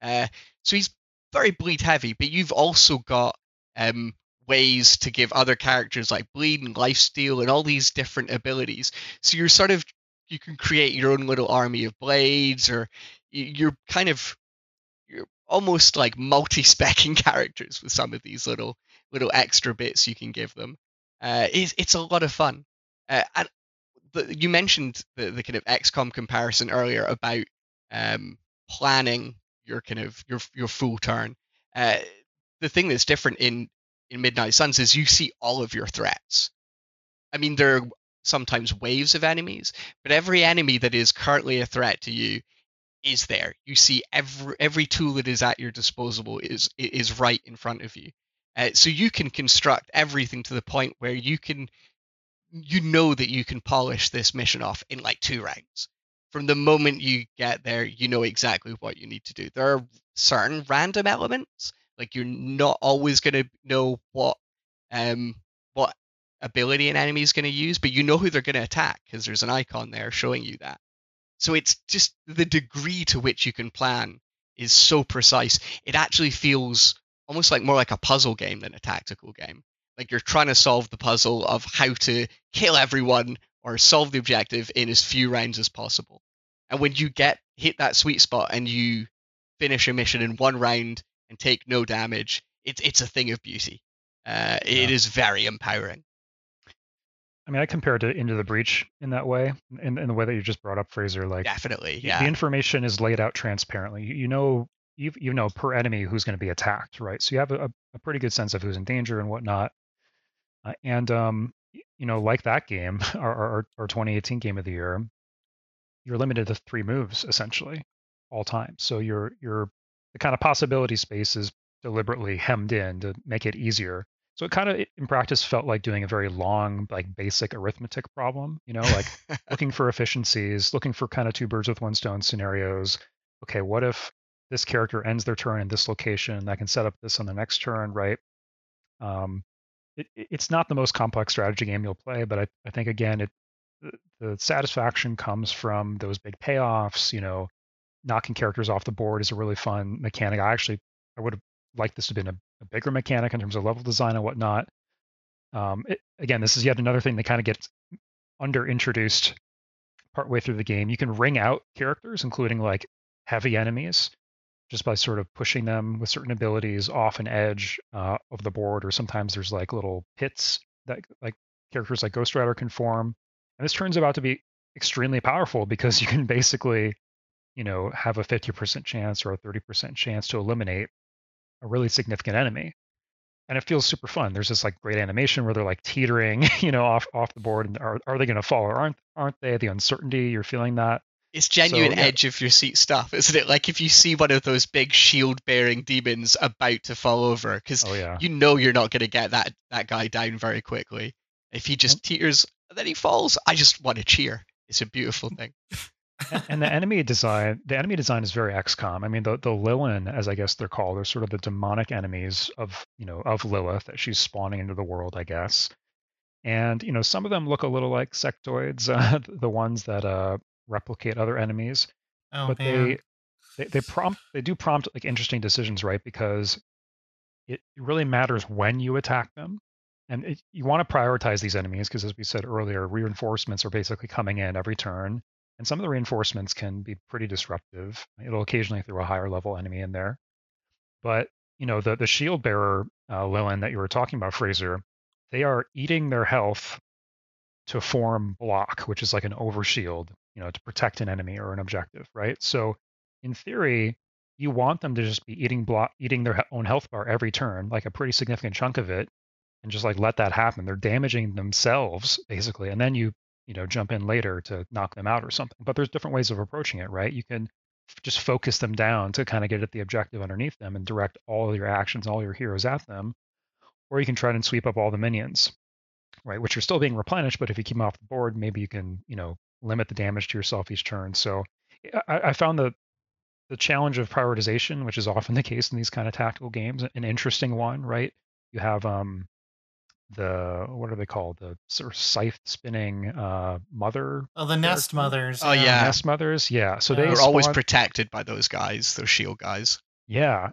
Uh, so he's very bleed heavy, but you've also got um, ways to give other characters like bleed and lifesteal and all these different abilities. So you're sort of you can create your own little army of blades, or you're kind of you're almost like multi-specking characters with some of these little little extra bits you can give them. Uh, it's it's a lot of fun. Uh, and the, you mentioned the, the kind of XCOM comparison earlier about um, planning your kind of your your full turn. Uh, the thing that's different in in Midnight Suns is you see all of your threats. I mean, there are sometimes waves of enemies, but every enemy that is currently a threat to you is there. You see every every tool that is at your disposal is is right in front of you. Uh, so you can construct everything to the point where you can you know that you can polish this mission off in like two rounds. From the moment you get there, you know exactly what you need to do. There are certain random elements, like you're not always going to know what um what ability an enemy is going to use, but you know who they're going to attack because there's an icon there showing you that. So it's just the degree to which you can plan is so precise. It actually feels almost like more like a puzzle game than a tactical game. Like you're trying to solve the puzzle of how to kill everyone or solve the objective in as few rounds as possible. And when you get hit that sweet spot and you finish a mission in one round and take no damage, it's it's a thing of beauty. Uh, Yeah. is very empowering. I mean, I compared to Into the Breach in that way, in, in the way that you just brought up, Fraser. Like Definitely, yeah. the information is laid out transparently. You, you know, you, you know per enemy who's going to be attacked, right? So you have a, a pretty good sense of who's in danger and whatnot. Uh, and um, you know, like that game, our, our our 2018 game of the year, you're limited to three moves essentially, all time. So your your the kind of possibility space is deliberately hemmed in to make it easier. So it kind of in practice felt like doing a very long, like basic arithmetic problem. You know, like looking for efficiencies, looking for kind of two birds with one stone scenarios. Okay, what if this character ends their turn in this location? I can set up this on the next turn, right? Um, it, it- it's not the most complex strategy game you'll play, but I, I think again, it the, the satisfaction comes from those big payoffs. You know, knocking characters off the board is a really fun mechanic. I actually I would have liked this to have been a, a bigger mechanic in terms of level design and whatnot. Um, it, again, this is yet another thing that kind of gets under introduced partway through the game. You can ring out characters, including like heavy enemies, just by sort of pushing them with certain abilities off an edge uh, of the board, or sometimes there's like little pits that like characters like Ghost Rider can form. And this turns out to be extremely powerful because you can basically, you know, have a 50% chance or a 30% chance to eliminate a really significant enemy. And it feels super fun. There's this like great animation where they're like teetering, you know, off off the board, and are are they going to fall or aren't aren't they? The uncertainty you're feeling that. It's genuine yeah. edge of your seat stuff, isn't it? Like if you see one of those big shield bearing demons about to fall over, because Oh yeah. you know you're not going to get that that guy down very quickly. If he just teeters and then he falls, I just want to cheer. It's a beautiful thing. and, and the enemy design the enemy design is very XCOM. I mean the the Lilin, as I guess they're called, are sort of the demonic enemies of you know of Lilith that she's spawning into the world, I guess. And you know some of them look a little like sectoids, uh, the ones that uh, replicate other enemies, Oh but they, they they prompt they do prompt like interesting decisions, right? Because it really matters when you attack them. And it, you want to prioritize these enemies because, as we said earlier, reinforcements are basically coming in every turn. And some of the reinforcements can be pretty disruptive. It'll occasionally throw a higher level enemy in there. But you know, the the shield bearer uh, Lilin that you were talking about, Fraser, they are eating their health to form block, which is like an overshield, you know, to protect an enemy or an objective, right? So in theory, you want them to just be eating block, eating their own health bar every turn, like a pretty significant chunk of it, and just like let that happen. They're damaging themselves basically, and then you you know jump in later to knock them out or something. But there's different ways of approaching it, right? You can just focus them down to kind of get at the objective underneath them and direct all your actions, all your heroes at them, or you can try and sweep up all the minions, right? Which are still being replenished, but if you keep them off the board, maybe you can you know limit the damage to yourself each turn. So I, I found the the challenge of prioritization, which is often the case in these kind of tactical games, an interesting one, right? You have um, the what are they called? The sort of scythe spinning uh, mother. Oh, the nest mothers. Oh, yeah. Nest mothers, yeah. So Yeah. they They're always protected by those guys, those shield guys. Yeah.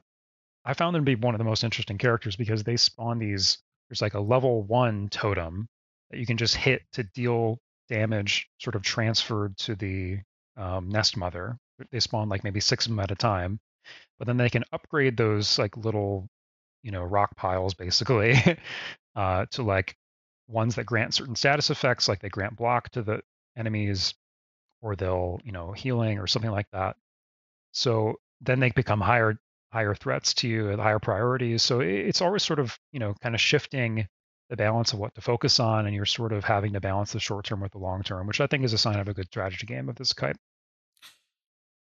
I found them to be one of the most interesting characters because they spawn these. There's like a level one totem that you can just hit to deal damage, sort of transferred to the um, nest mother. They spawn like maybe six of them at a time, but then they can upgrade those like little, you know, rock piles basically uh, to like ones that grant certain status effects, like they grant block to the enemies, or they'll, you know, healing or something like that. So then they become higher higher threats to you, at higher priorities. So it's always sort of you know kind of shifting the balance of what to focus on, and you're sort of having to balance the short term with the long term, which I think is a sign of a good strategy game of this type.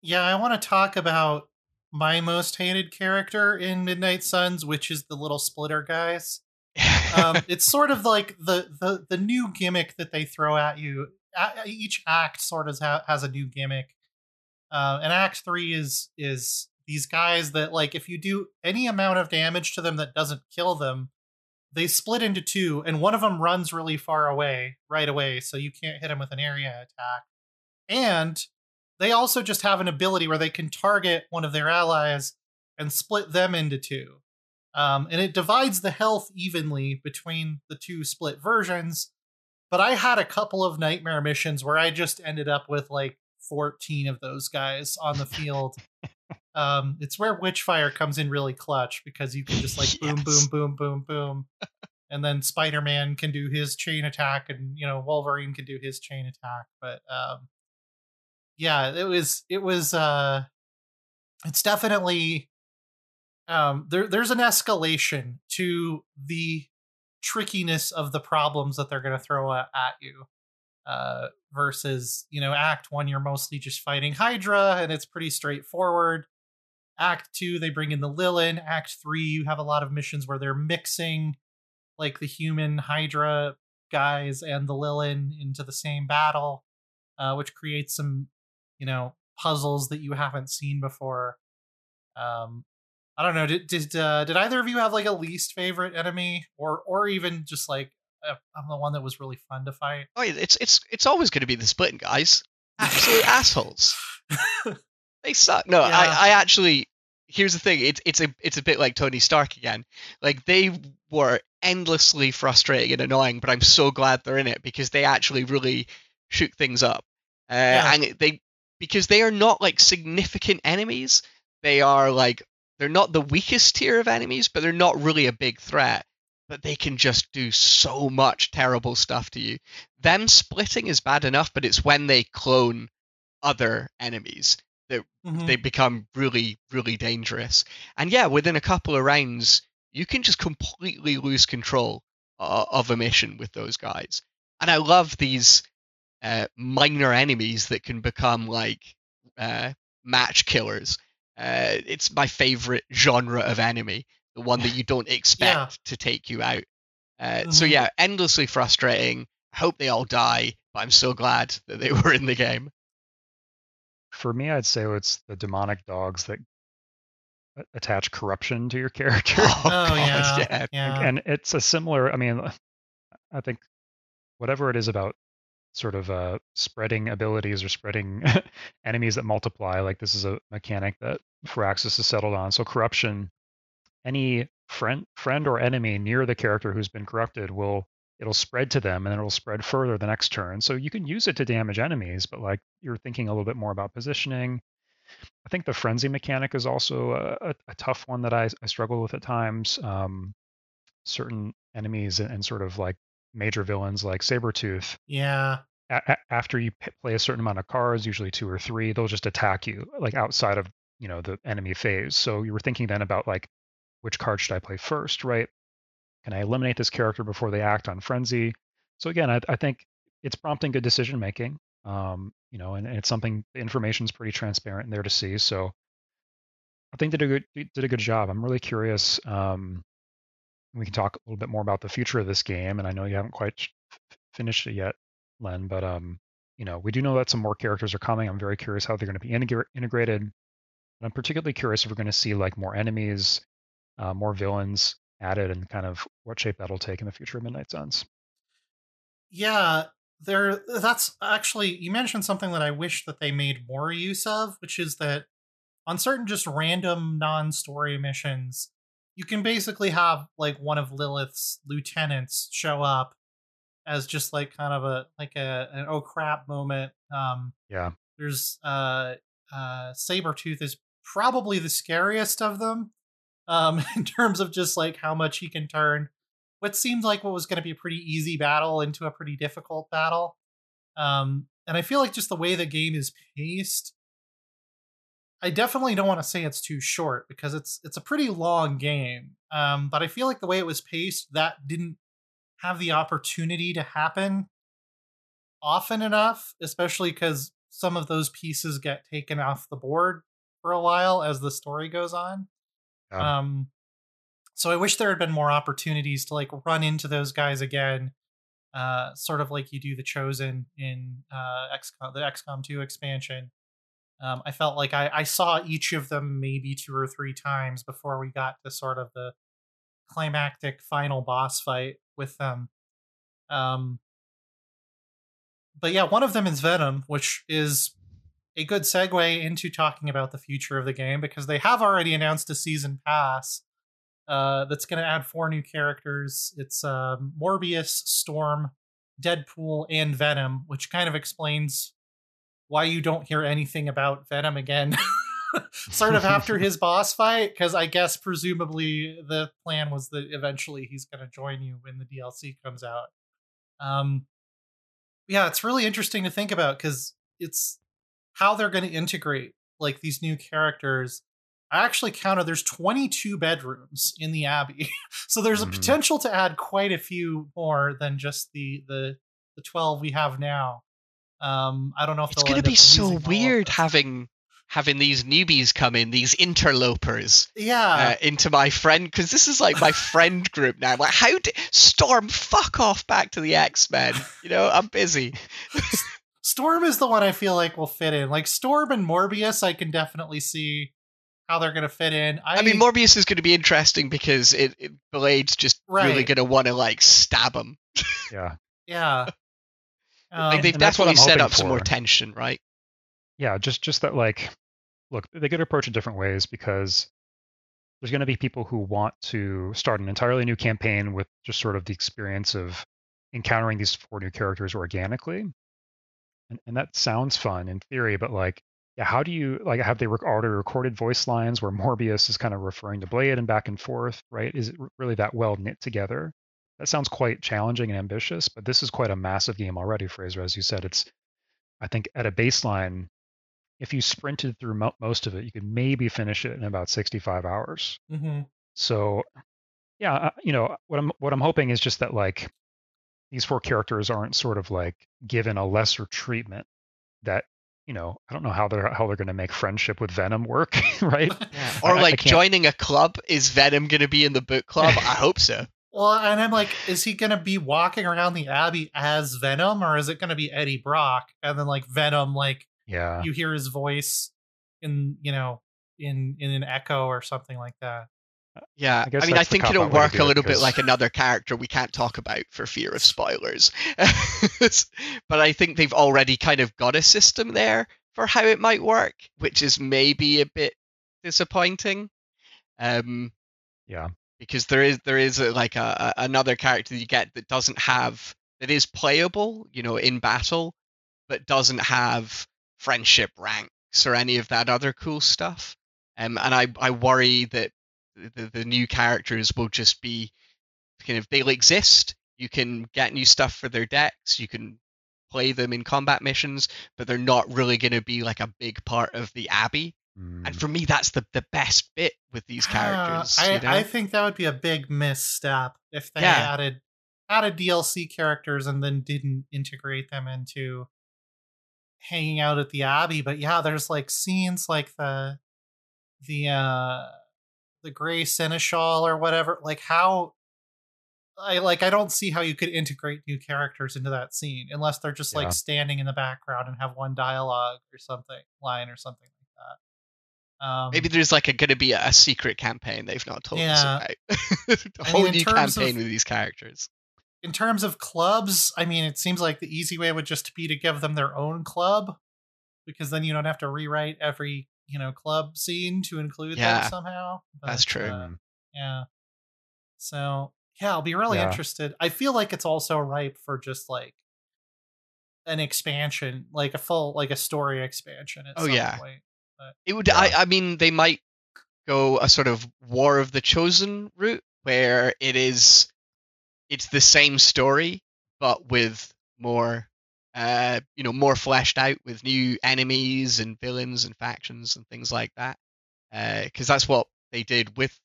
Yeah, I want to talk about my most hated character in Midnight Suns, which is the little splitter guys. Um, it's sort of like the, the the new gimmick that they throw at you. Each act sort of ha- has a new gimmick. Uh, and Act Three is is these guys that like if you do any amount of damage to them that doesn't kill them, they split into two, and one of them runs really far away right away, so you can't hit him with an area attack. And they also just have an ability where they can target one of their allies and split them into two. Um, and it divides the health evenly between the two split versions. But I had a couple of nightmare missions where I just ended up with like 14 of those guys on the field. um, it's where Witchfire comes in really clutch because you can just like boom, Yes. boom, boom, boom, boom. and then Spider-Man can do his chain attack and you know Wolverine can do his chain attack. But um yeah, it was it was uh it's definitely um there there's an escalation to the trickiness of the problems that they're going to throw at, at you uh versus you know act 1 you're mostly just fighting hydra and it's pretty straightforward. Act 2 they bring in the lilin. Act 3 you have a lot of missions where they're mixing like the human hydra guys and the lilin into the same battle uh which creates some you know puzzles that you haven't seen before. Um i don't know did did uh, did either of you have like a least favorite enemy or or even just like i'm the one that was really fun to fight Oh, yeah, it's it's it's always going to be the splitting guys. Absolute assholes. They suck. No, Yeah. I, I actually. Here's the thing. It's it's a it's a bit like Tony Stark again. Like they were endlessly frustrating and annoying, but I'm so glad they're in it because they actually really shook things up. Uh, Yeah. And they because they are not like significant enemies. They are like they're not the weakest tier of enemies, but they're not really a big threat. But they can just do so much terrible stuff to you. Them splitting is bad enough, but it's when they clone other enemies Mhm. they become really really dangerous and yeah within a couple of rounds you can just completely lose control uh, of a mission with those guys and i love these uh, minor enemies that can become like uh, match killers uh, it's my favorite genre of enemy the one that you don't expect to take you out. Uh, so Mhm. yeah endlessly frustrating. I hope they all die but i'm so glad that they were in the game. For me, I'd say it's the demonic dogs that attach corruption to your character. oh God, yeah. Yeah. And it's a similar i mean i think whatever it is about sort of uh, spreading abilities or spreading enemies that multiply like this is a mechanic that Firaxis has settled on. So corruption any friend friend or enemy near the character who's been corrupted will it'll spread to them and it'll spread further the next turn so you can use it to damage enemies but like you're thinking a little bit more about positioning I think the frenzy mechanic is also a, a, a tough one that I, I struggle with at times. Um, certain enemies and, and sort of like major villains like Sabretooth, Yeah. a- a- after you p- play a certain amount of cards, usually two or three, they'll just attack you like outside of you know the enemy phase. So you were thinking then about like which card should I play first, right? Can I eliminate this character before they act on frenzy? So again, I, I think it's prompting good decision making. Um, you know, and, and it's something the information's pretty transparent and there to see. So I think they did a good did a good job. I'm really curious. Um, we can talk a little bit more about the future of this game, and I know you haven't quite f- finished it yet, Len, but um, you know, we do know that some more characters are coming. I'm very curious how they're going to be integra- integrated. And I'm particularly curious if we're going to see like more enemies, uh, more villains added, and kind of what shape that'll take in the future of Midnight Suns. Yeah, there that's actually you mentioned something that I wish that they made more use of, which is that on certain just random non-story missions, you can basically have like one of Lilith's lieutenants show up as just like kind of a like a an oh crap moment. Um Yeah, there's uh uh Sabretooth is probably the scariest of them um in terms of just like how much he can turn what seemed like what was going to be a pretty easy battle into a pretty difficult battle um and i feel like just the way the game is paced i definitely don't want to say it's too short because it's it's a pretty long game um but i feel like the way it was paced that didn't have the opportunity to happen often enough especially because some of those pieces get taken off the board for a while as the story goes on Yeah. um so i wish there had been more opportunities to like run into those guys again uh sort of like you do the chosen in uh XCOM, the xcom 2 expansion um i felt like I, I saw each of them maybe two or three times before we got to sort of the climactic final boss fight with them um but yeah one of them is venom which is a good segue into talking about the future of the game because they have already announced a season pass uh, that's going to add four new characters. It's uh, Morbius, Storm, Deadpool, and Venom, which kind of explains why you don't hear anything about Venom again. sort of after his boss fight, because I guess presumably the plan was that eventually he's going to join you when the DLC comes out. Um, yeah, it's really interesting to think about because it's how they're going to integrate like these new characters. I actually counted there's 22 bedrooms in the Abbey. so there's a Mhm. potential to add quite a few more than just the the the 12 we have now. Um I don't know if It's going to be so using all of weird having having these newbies come in, these interlopers. Yeah. uh, into my friend because this is like my friend group now. Like, how did Storm fuck off back to the X Men? You know, I'm busy. Storm is the one I feel like will fit in. Like Storm and Morbius I can definitely see how they're going to fit in. I, I, mean, Morbius is going to be interesting because it, it Blade's just really going to want to like stab him. yeah, yeah. like Um, they've that's what definitely I'm set hoping up some more tension, right? yeah. Just just that like, look, they could approach it different ways because there's going to be people who want to start an entirely new campaign with just sort of the experience of encountering these four new characters organically and, and that sounds fun in theory but like yeah how do you like have they rec- already recorded voice lines where morbius is kind of referring to blade and back and forth right? Is it r- really that well knit together? That sounds quite challenging and ambitious but this is quite a massive game already fraser as you said. It's i think at a baseline if you sprinted through mo- most of it you could maybe finish it in about 65 hours. Mhm. so, yeah, uh, you know what I'm what I'm hoping is just that like these four characters aren't sort of like given a lesser treatment that you know I don't know how they're how they're going to make friendship with Venom work, right? Or I- I like can't- joining a club. Is Venom going to be in the book club? I hope so. Well, and I'm like, is he gonna be walking around the Abbey as Venom, or is it gonna be Eddie Brock? And then like Venom, like Yeah, you hear his voice in you know in in an echo or something like that. Yeah, I I, mean, I think it'll cop-out way to work a it, little bit like another character we can't talk about for fear of spoilers. but I think they've already kind of got a system there for how it might work, which is maybe a bit disappointing. Um, yeah, because there is there is a, like a, a another character you get that doesn't have that is playable, you know, in battle, but doesn't have friendship ranks or any of that other cool stuff. Um, and I, I worry that the, the new characters will just be kind of they'll exist. You can get new stuff for their decks. You can play them in combat missions, but they're not really going to be like a big part of the Abbey. Mm. And for me, that's the, the best bit with these characters. Uh, I, you know? I think that would be a big misstep if they Yeah. added added DLC characters and then didn't integrate them into hanging out at the Abbey. But yeah, there's like scenes like the the uh the Grey Seneschal or whatever. Like how I like I don't see how you could integrate new characters into that scene unless they're just Yeah. like standing in the background and have one dialogue or something line or something like that. Um, Maybe there's like a going to be a, secret campaign they've not told us Yeah. about. a whole mean, new campaign of- with these characters. in terms of clubs, I mean, it seems like the easy way would just be to give them their own club, because then you don't have to rewrite every you know club scene to include Yeah, them somehow. that's true. uh, yeah. So yeah, I'll be really Yeah. interested. I feel like it's also ripe for just like an expansion, like a full like a story expansion at Oh, some yeah. point. It would. Yeah. I. I mean, they might go a sort of War of the Chosen route, where it is, it's the same story, but with more, uh, you know, more fleshed out with new enemies and villains and factions and things like that. Because that's what they did with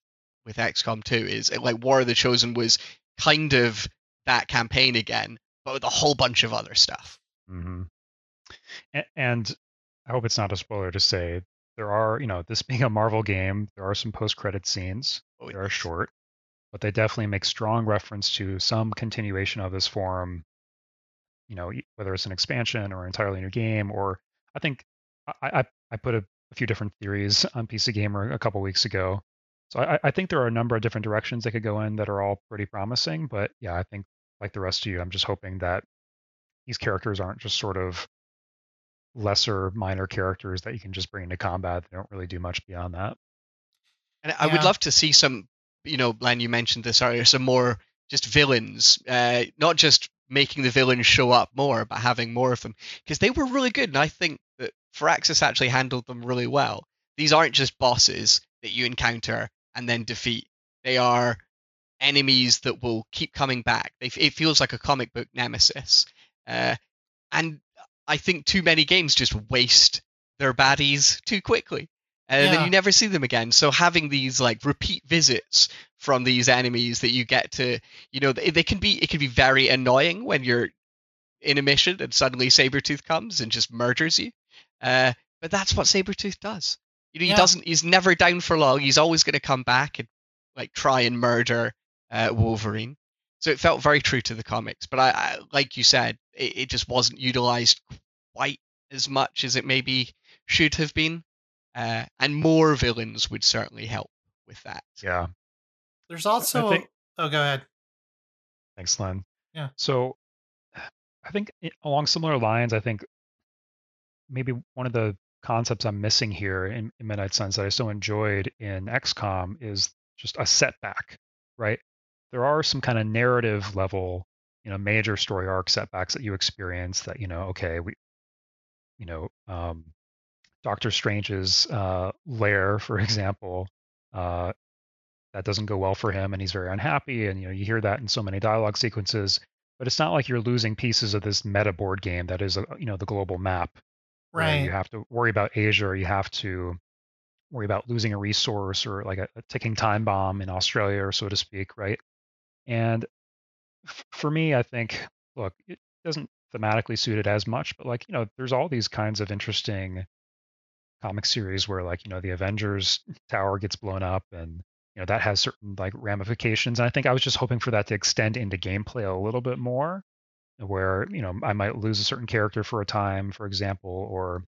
with XCOM 2. Is it, like War of the Chosen was kind of that campaign again, but with a whole bunch of other stuff. Mm-hmm. And, and I hope it's not a spoiler to say there are, you know, this being a Marvel game, there are some post-credit scenes. Oh, They are short, but they definitely make strong reference to some continuation of this forum. You know, e- whether it's an expansion or an entirely new game, or I think I I, I put a, a few different theories on PC Gamer a couple weeks ago. So I, I think there are a number of different directions they could go in that are all pretty promising. But yeah, I think like the rest of you, I'm just hoping that these characters aren't just sort of lesser minor characters that you can just bring into combat. They don't really do much beyond that. And I would love to see some, you know, Len, you mentioned this earlier, some more just villains, uh, not just making the villains show up more, but having more of them because they were really good. And I think that Firaxis actually handled them really well. These aren't just bosses that you encounter and then defeat. They are enemies that will keep coming back. They, it feels like a comic book nemesis. Uh, and I think too many games just waste their baddies too quickly. And Yeah. then you never see them again. So having these like repeat visits from these enemies that you get to, you know, they, they can be it can be very annoying when you're in a mission and suddenly Sabretooth comes and just murders you. Uh, but that's what Sabretooth does. You know, he Yeah. doesn't he's never down for long. He's always gonna come back and like try and murder uh, Wolverine. So it felt very true to the comics. But I, I like you said, it, it just wasn't utilized quite as much as it maybe should have been. Uh, and more villains would certainly help with that. Yeah. There's also think- oh, go ahead. Thanks, Len. Yeah. So I think along similar lines, I think maybe one of the concepts I'm missing here in, in Midnight Suns that I so enjoyed in XCOM is just a setback, right? There are some kind of narrative level, you know, major story arc setbacks that you experience that, you know, okay, we, you know, um, Doctor Strange's uh, lair, for example, uh, that doesn't go well for him and he's very unhappy and you know you hear that in so many dialogue sequences but it's not like you're losing pieces of this meta board game that is a, you know the global map Right. you have to worry about asia or you have to worry about losing a resource or like a, a ticking time bomb in australia or so to speak right and f- for me i think look it doesn't thematically suit it as much but like you know there's all these kinds of interesting comic series where like you know the avengers tower gets blown up and you know that has certain like ramifications and i think i was just hoping for that to extend into gameplay a little bit more where you know i might lose a certain character for a time for example or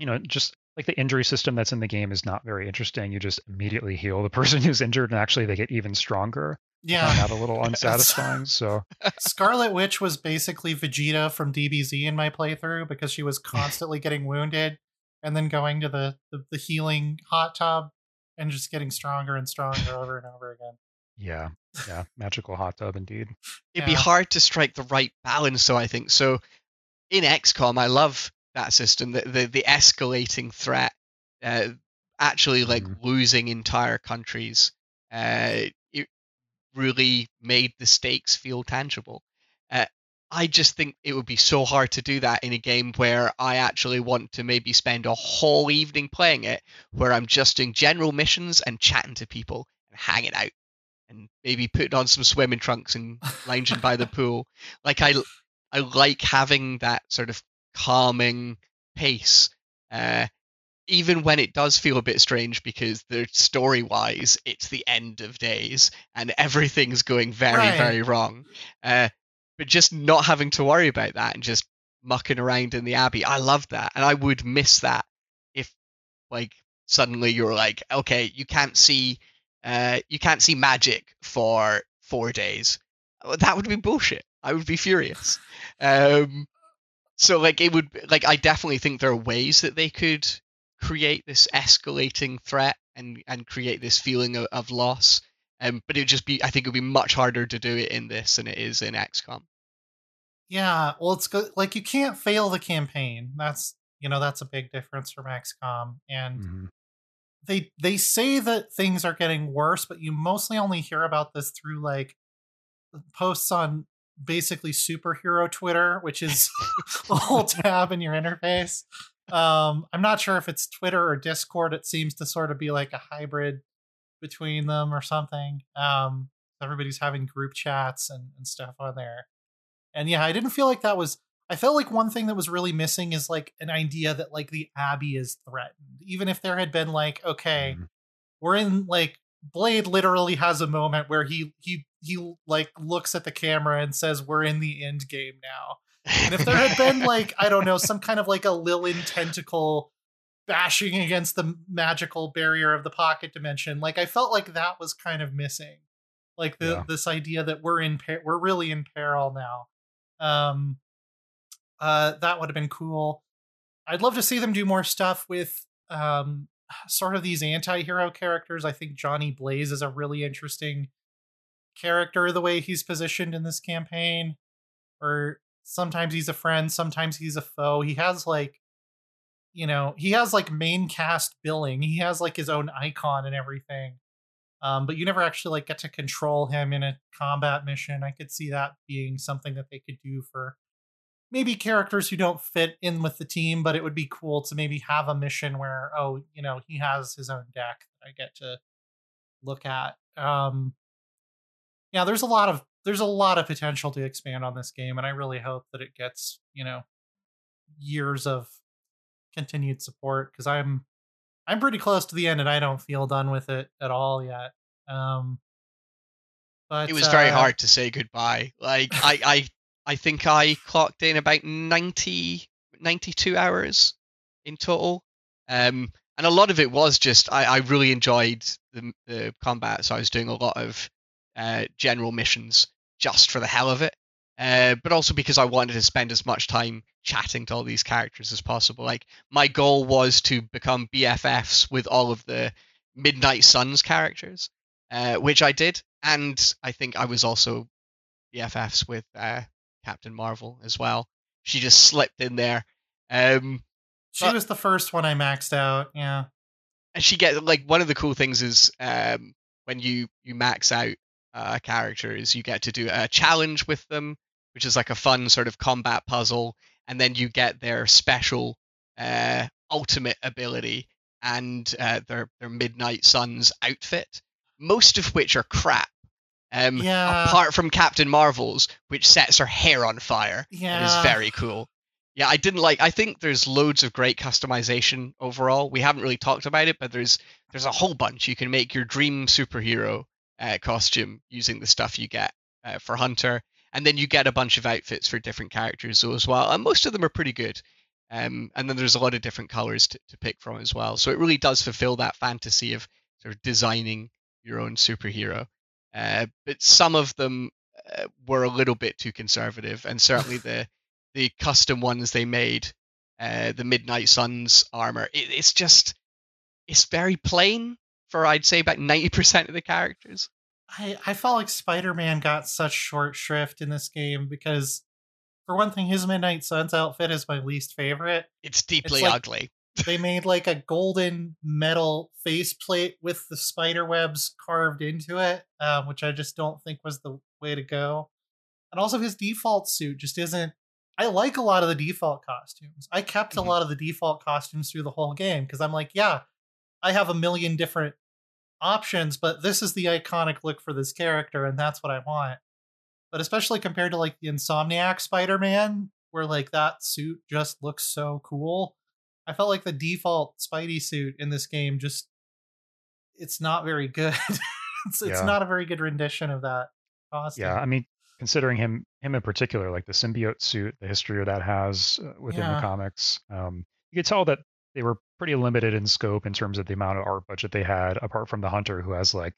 you know just like the injury system that's in the game is not very interesting. You just immediately heal the person who's injured and actually they get even stronger. Yeah. that a little unsatisfying so Scarlet Witch was basically Vegeta from DBZ in my playthrough because she was constantly getting wounded and then going to the, the, the healing hot tub and just getting stronger and stronger over and over again. yeah yeah magical hot tub indeed It'd be hard to strike the right balance, though, I think. So in XCOM, I love that system, the the, the escalating threat, uh, actually like Mhm. losing entire countries, uh, it really made the stakes feel tangible. I just think it would be so hard to do that in a game where I actually want to maybe spend a whole evening playing it, where I'm just doing general missions and chatting to people and hanging out, and maybe putting on some swimming trunks and lounging by the pool. Like I, I like having that sort of calming pace. Uh, even when it does feel a bit strange because the story wise it's the end of days and everything's going very Right. very wrong uh, but just not having to worry about that and just mucking around in the abbey. I love that and i would miss that if like suddenly you're like okay you can't see uh, you can't see Magik for four days. That would be bullshit. I would be furious. Um, so like it would like i definitely think there are ways that they could create this escalating threat and and create this feeling of, of loss um, but it would just be i think it would be much harder to do it in this than it is in xcom Yeah, well, it's good. Like you can't fail the campaign. That's you know that's a big difference from XCOM. And Mhm. they they say that things are getting worse, but you mostly only hear about this through like posts on basically superhero Twitter, which is a whole tab in your interface. Um, I'm not sure if it's Twitter or Discord. It seems to sort of be like a hybrid between them or something. Um, everybody's having group chats and, and stuff on there. And yeah, I didn't feel like that was. I felt like one thing that was really missing is like an idea that like the Abbey is threatened. Even if there had been like, okay, Mhm. we're in like Blade literally has a moment where he he he like looks at the camera and says, "We're in the end game now." And if there had been like I don't know some kind of like a Lilin tentacle bashing against the magical barrier of the pocket dimension, like I felt like that was kind of missing. Like the Yeah. this idea that we're in per- we're really in peril now. Um, uh, that would have been cool. I'd love to see them do more stuff with um sort of these anti-hero characters. I think Johnny Blaze is a really interesting character the way he's positioned in this campaign. Or sometimes he's a friend, sometimes he's a foe. He has like you know, he has like main cast billing. He has like his own icon and everything. Um, but you never actually like get to control him in a combat mission. I could see that being something that they could do for maybe characters who don't fit in with the team, but it would be cool to maybe have a mission where, oh, you know, he has his own deck that I get to look at. Um yeah, there's a lot of there's a lot of potential to expand on this game, and I really hope that it gets, you know, years of continued support because I'm I'm pretty close to the end and I don't feel done with it at all yet. Um but it was very uh, hard to say goodbye. Like I, I, I think I clocked in about 90, 92 hours in total. Um, and a lot of it was just I, I really enjoyed the, the combat, so I was doing a lot of uh, general missions just for the hell of it. Uh, but also because I wanted to spend as much time chatting to all these characters as possible. Like my goal was to become BFFs with all of the Midnight Suns characters, uh, which I did, and I think I was also BFFs with uh, Captain Marvel as well. She just slipped in there. Um, She but- was the first one I maxed out. Yeah. and she get like one of the cool things is um, when you you max out uh, characters, you get to do a challenge with them, which is like a fun sort of combat puzzle, and then you get their special uh, ultimate ability and uh, their their Midnight Suns outfit, most of which are crap. Um, Yeah. Apart from Captain Marvel's, which sets her hair on fire. Yeah. It is very cool. Yeah, I didn't like. I think there's loads of great customization overall. We haven't really talked about it, but there's there's a whole bunch. You can make your dream superhero uh, costume using the stuff you get uh, for Hunter, and then you get a bunch of outfits for different characters as well. And most of them are pretty good. Um, and then there's a lot of different colors to, to pick from as well. So it really does fulfill that fantasy of sort of designing your own superhero. Uh, but some of them uh, were a little bit too conservative, and certainly the the custom ones they made, uh, the Midnight Suns armor, it, it's just it's very plain for I'd say about ninety percent of the characters. I, I felt like Spider Man got such short shrift in this game because for one thing, his Midnight Suns outfit is my least favorite. It's deeply like- ugly. They made like a golden metal faceplate with the spider webs carved into it, um, which I just don't think was the way to go. And also, his default suit just isn't. I like a lot of the default costumes. I kept Mhm. a lot of the default costumes through the whole game because I'm like, yeah, I have a million different options, but this is the iconic look for this character, and that's what I want. But especially compared to like the Insomniac Spider Man, where like that suit just looks so cool. I felt like the default Spidey suit in this game just it's not very good. it's, it's not a very good rendition of that costume. Yeah, I mean, considering him him in particular, like the symbiote suit, the history that has uh, within Yeah. the comics, um, you could tell that they were pretty limited in scope in terms of the amount of art budget they had, apart from the hunter who has like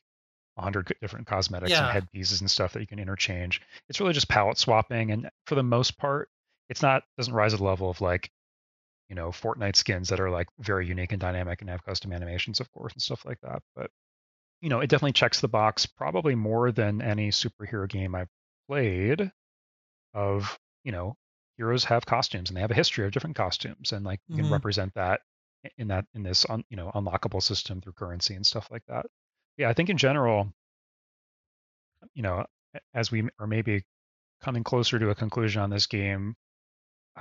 a hundred different cosmetics Yeah. and headpieces and stuff that you can interchange. It's really just palette swapping, and for the most part, it's not doesn't rise to the level of like you know Fortnite skins that are like very unique and dynamic and have custom animations, of course, and stuff like that. But you know, it definitely checks the box probably more than any superhero game I've played of, you know, heroes have costumes and they have a history of different costumes and like you can Mhm. represent that in that in this un, you know unlockable system through currency and stuff like that. Yeah, I think in general, you know, as we are maybe coming closer to a conclusion on this game,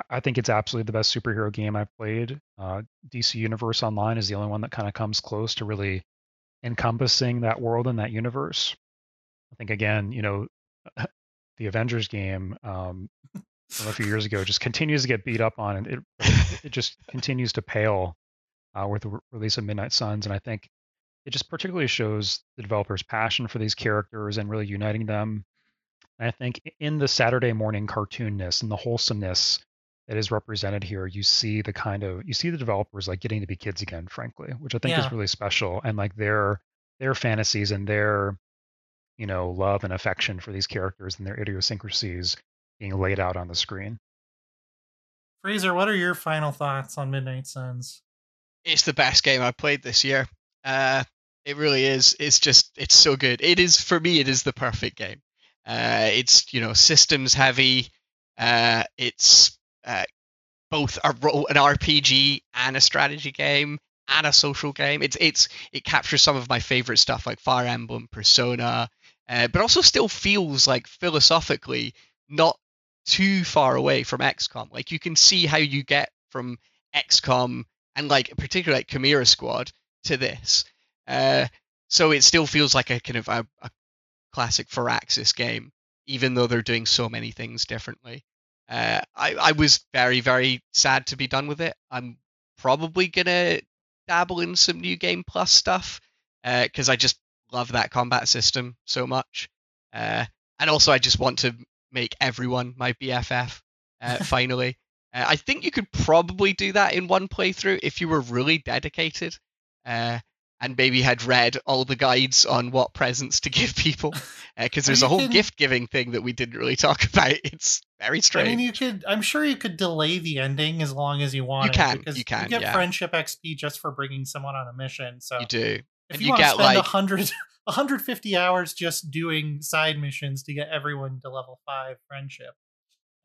I- think it's absolutely the best superhero game I've played. Uh, DC Universe Online is the only one that kind of comes close to really encompassing that world and that universe. I think again, you know, the Avengers game um, from a few years ago just continues to get beat up on, and it it just continues to pale uh, with the re- release of Midnight Suns. And I think it just particularly shows the developers' passion for these characters and really uniting them. And I think in the Saturday morning cartoonness and the wholesomeness that is represented here, you see the kind of you see the developers like getting to be kids again, frankly, which I think Yeah. is really special. And like their their fantasies and their you know love and affection for these characters and their idiosyncrasies being laid out on the screen. Fraser, what are your final thoughts on Midnight Suns? It's the best game I've played this year. Uh, it really is. It's just it's so good. It is for me. It is the perfect game. Uh, it's you know systems heavy. Uh, it's uh, both a role, an RPG and a strategy game and a social game. It's it's it captures some of my favorite stuff like Fire Emblem, Persona, uh, but also still feels like philosophically not too far away from XCOM. Like you can see how you get from XCOM and like particularly like Chimera Squad to this. Uh, so it still feels like a kind of a, a classic Firaxis game, even though they're doing so many things differently. Uh, I, I was very, very sad to be done with it. I'm probably gonna dabble in some new game plus stuff because I just love that combat system so much. Uh, and also, I just want to make everyone my BFF uh, finally. Uh, I think you could probably do that in one playthrough if you were really dedicated uh, and maybe had read all the guides on what presents to give people. Because there's a whole gift giving thing that we didn't really talk about. It's very strange. I mean, you could. I'm sure you could delay the ending as long as you want. You can, because you can, You get yeah. friendship XP just for bringing someone on a mission. So you do. if and you, you want to spend like- 100, 150 hours just doing side missions to get everyone to level five friendship,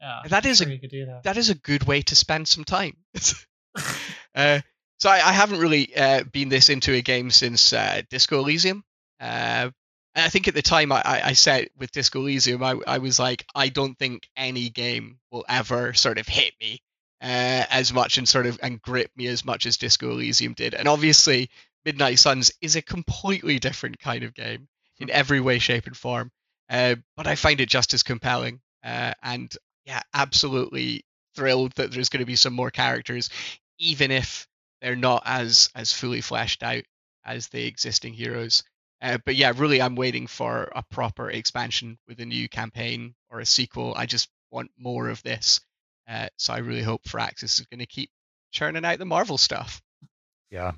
yeah, That a- you could do that. that is a good way to spend some time. uh, so I, I haven't really uh, been this into a game since uh, Disco Elysium. Uh, I think at the time I, I, I said with Disco Elysium, I, I was like, I don't think any game will ever sort of hit me uh, as much and sort of and grip me as much as Disco Elysium did. And obviously, Midnight Suns is a completely different kind of game in every way, shape, and form. Uh, but I find it just as compelling. Uh, and yeah, absolutely thrilled that there's going to be some more characters, even if they're not as as fully fleshed out as the existing heroes. Uh, but yeah, really, I'm waiting for a proper expansion with a new campaign or a sequel. I just want more of this. Uh, so I really hope Firaxis is going to keep churning out the Marvel stuff. Yeah.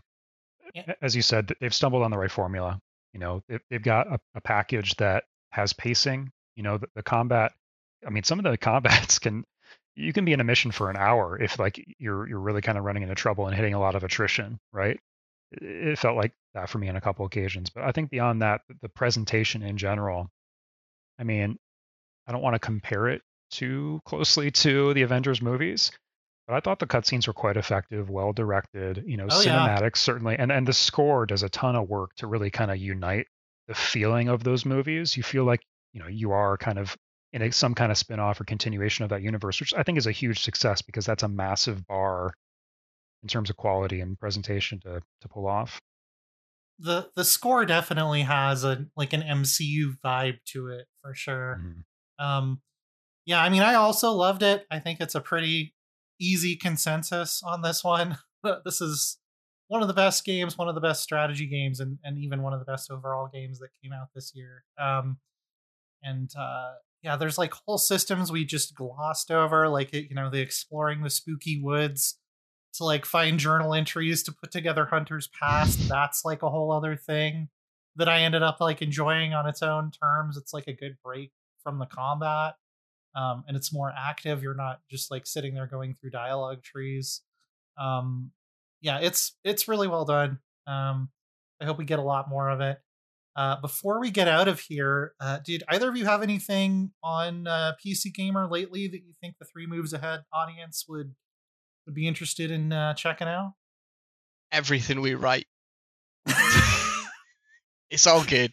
Yeah. As you said, they've stumbled on the right formula. You know, they've, they've got a, a package that has pacing. You know, the, the combat. I mean, some of the combats can you can be in a mission for an hour if like you're you're really kind of running into trouble and hitting a lot of attrition, right? It, felt like that for me on a couple occasions. But I think beyond that, the, presentation in general. I mean, I don't want to compare it too closely to the Avengers movies, but I thought the cutscenes were quite effective, well directed. You know, Oh, yeah. certainly, and and the score does a ton of work to really kind of unite the feeling of those movies. You feel like you know you are kind of in a, some kind of spin-off or continuation of that universe, which I think is a huge success because that's a massive bar in terms of quality and presentation to to pull off. the the score definitely has a like an MCU vibe to it for sure. Mhm. Um, yeah, I mean, I also loved it. I think it's a pretty easy consensus on this one. this is one of the best games, one of the best strategy games, and and even one of the best overall games that came out this year. Um, and uh, yeah, there's like whole systems we just glossed over, like you know, the exploring the spooky woods to like find journal entries to put together Hunter's Past. That's like a whole other thing that I ended up like enjoying on its own terms. It's like a good break from the combat. Um, and it's more active. You're not just like sitting there going through dialogue trees. Um, yeah, it's it's really well done. Um, I hope we get a lot more of it. Uh, before we get out of here, uh, did either of you have anything on uh, PC Gamer lately that you think the Three Moves Ahead audience would would be interested in uh, checking out? Everything we write, it's all good.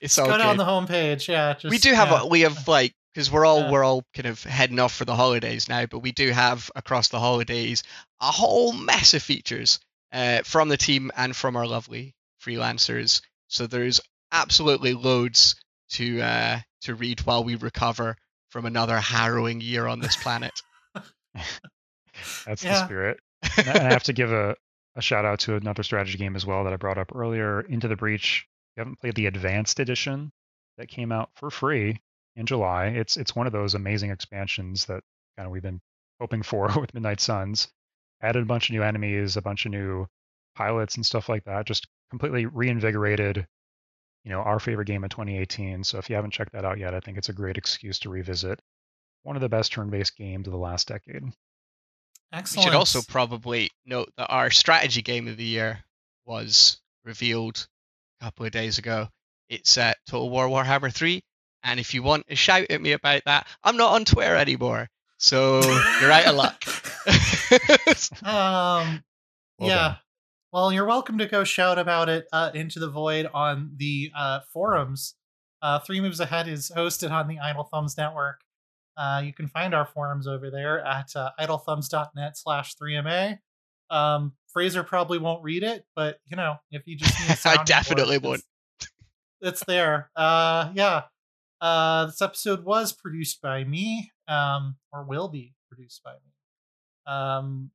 It's all Go good. the homepage. Yeah, just, we do have yeah. a, we have like because we're all Yeah. we're all kind of heading off for the holidays now, but we do have across the holidays a whole mess of features uh, from the team and from our lovely freelancers. So there's absolutely loads to uh, to read while we recover from another harrowing year on this planet. That's the spirit. I and I have to give a, a shout out to another strategy game as well that I brought up earlier, Into the Breach. If you haven't played the advanced edition that came out for free in July. It's it's one of those amazing expansions that kind of we've been hoping for with Midnight Suns. Added a bunch of new enemies, a bunch of new pilots and stuff like that. Just completely reinvigorated, you know, our favorite game of 2018. So if you haven't checked that out yet, I think it's a great excuse to revisit one of the best turn-based games of the last decade. we Excellent. should also probably note that our strategy game of the year was revealed a couple of days ago. It's uh, Total War Warhammer 3. And if you want to shout at me about that, I'm not on Twitter anymore. So you're out of luck. Um, Well yeah. done. Well, you're welcome to go shout about it uh, into the void on the uh, forums. Uh, Three Moves Ahead is hosted on the Idle Thumbs Network. Uh, you can find our forums over there at uh, idlethumbs.net slash 3MA. Um, Fraser probably won't read it, but you know, if you just I definitely won't. It's there. Uh, yeah. Uh, this episode was produced by me, um, or will be produced by me. Um,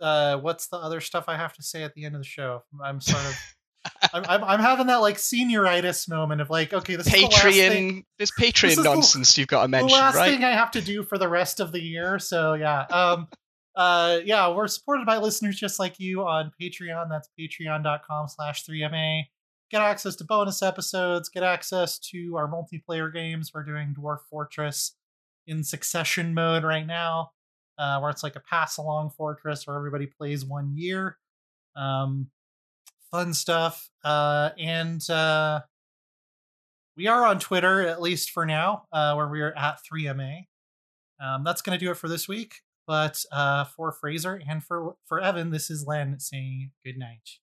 uh, what's the other stuff I have to say at the end of the show? I'm sort of, I'm, I'm, I'm having that like senioritis moment of like, okay, this is the last thing, Patreon, this Patreon is the- nonsense you've got to mention, the last right? thing I have to do for the rest of the year. So yeah, um, uh, yeah, we're supported by listeners just like you on Patreon. That's patreon.com slash 3MA. Get access to bonus episodes, get access to our multiplayer games. We're doing Dwarf Fortress in succession mode right now, uh, where it's like a pass along fortress where everybody plays one year. Um, fun stuff. Uh, and uh, we are on Twitter, at least for now, uh, where we are at 3MA. Um, that's going to do it for this week. But uh, for Fraser and for for Evan, this is Len saying good night.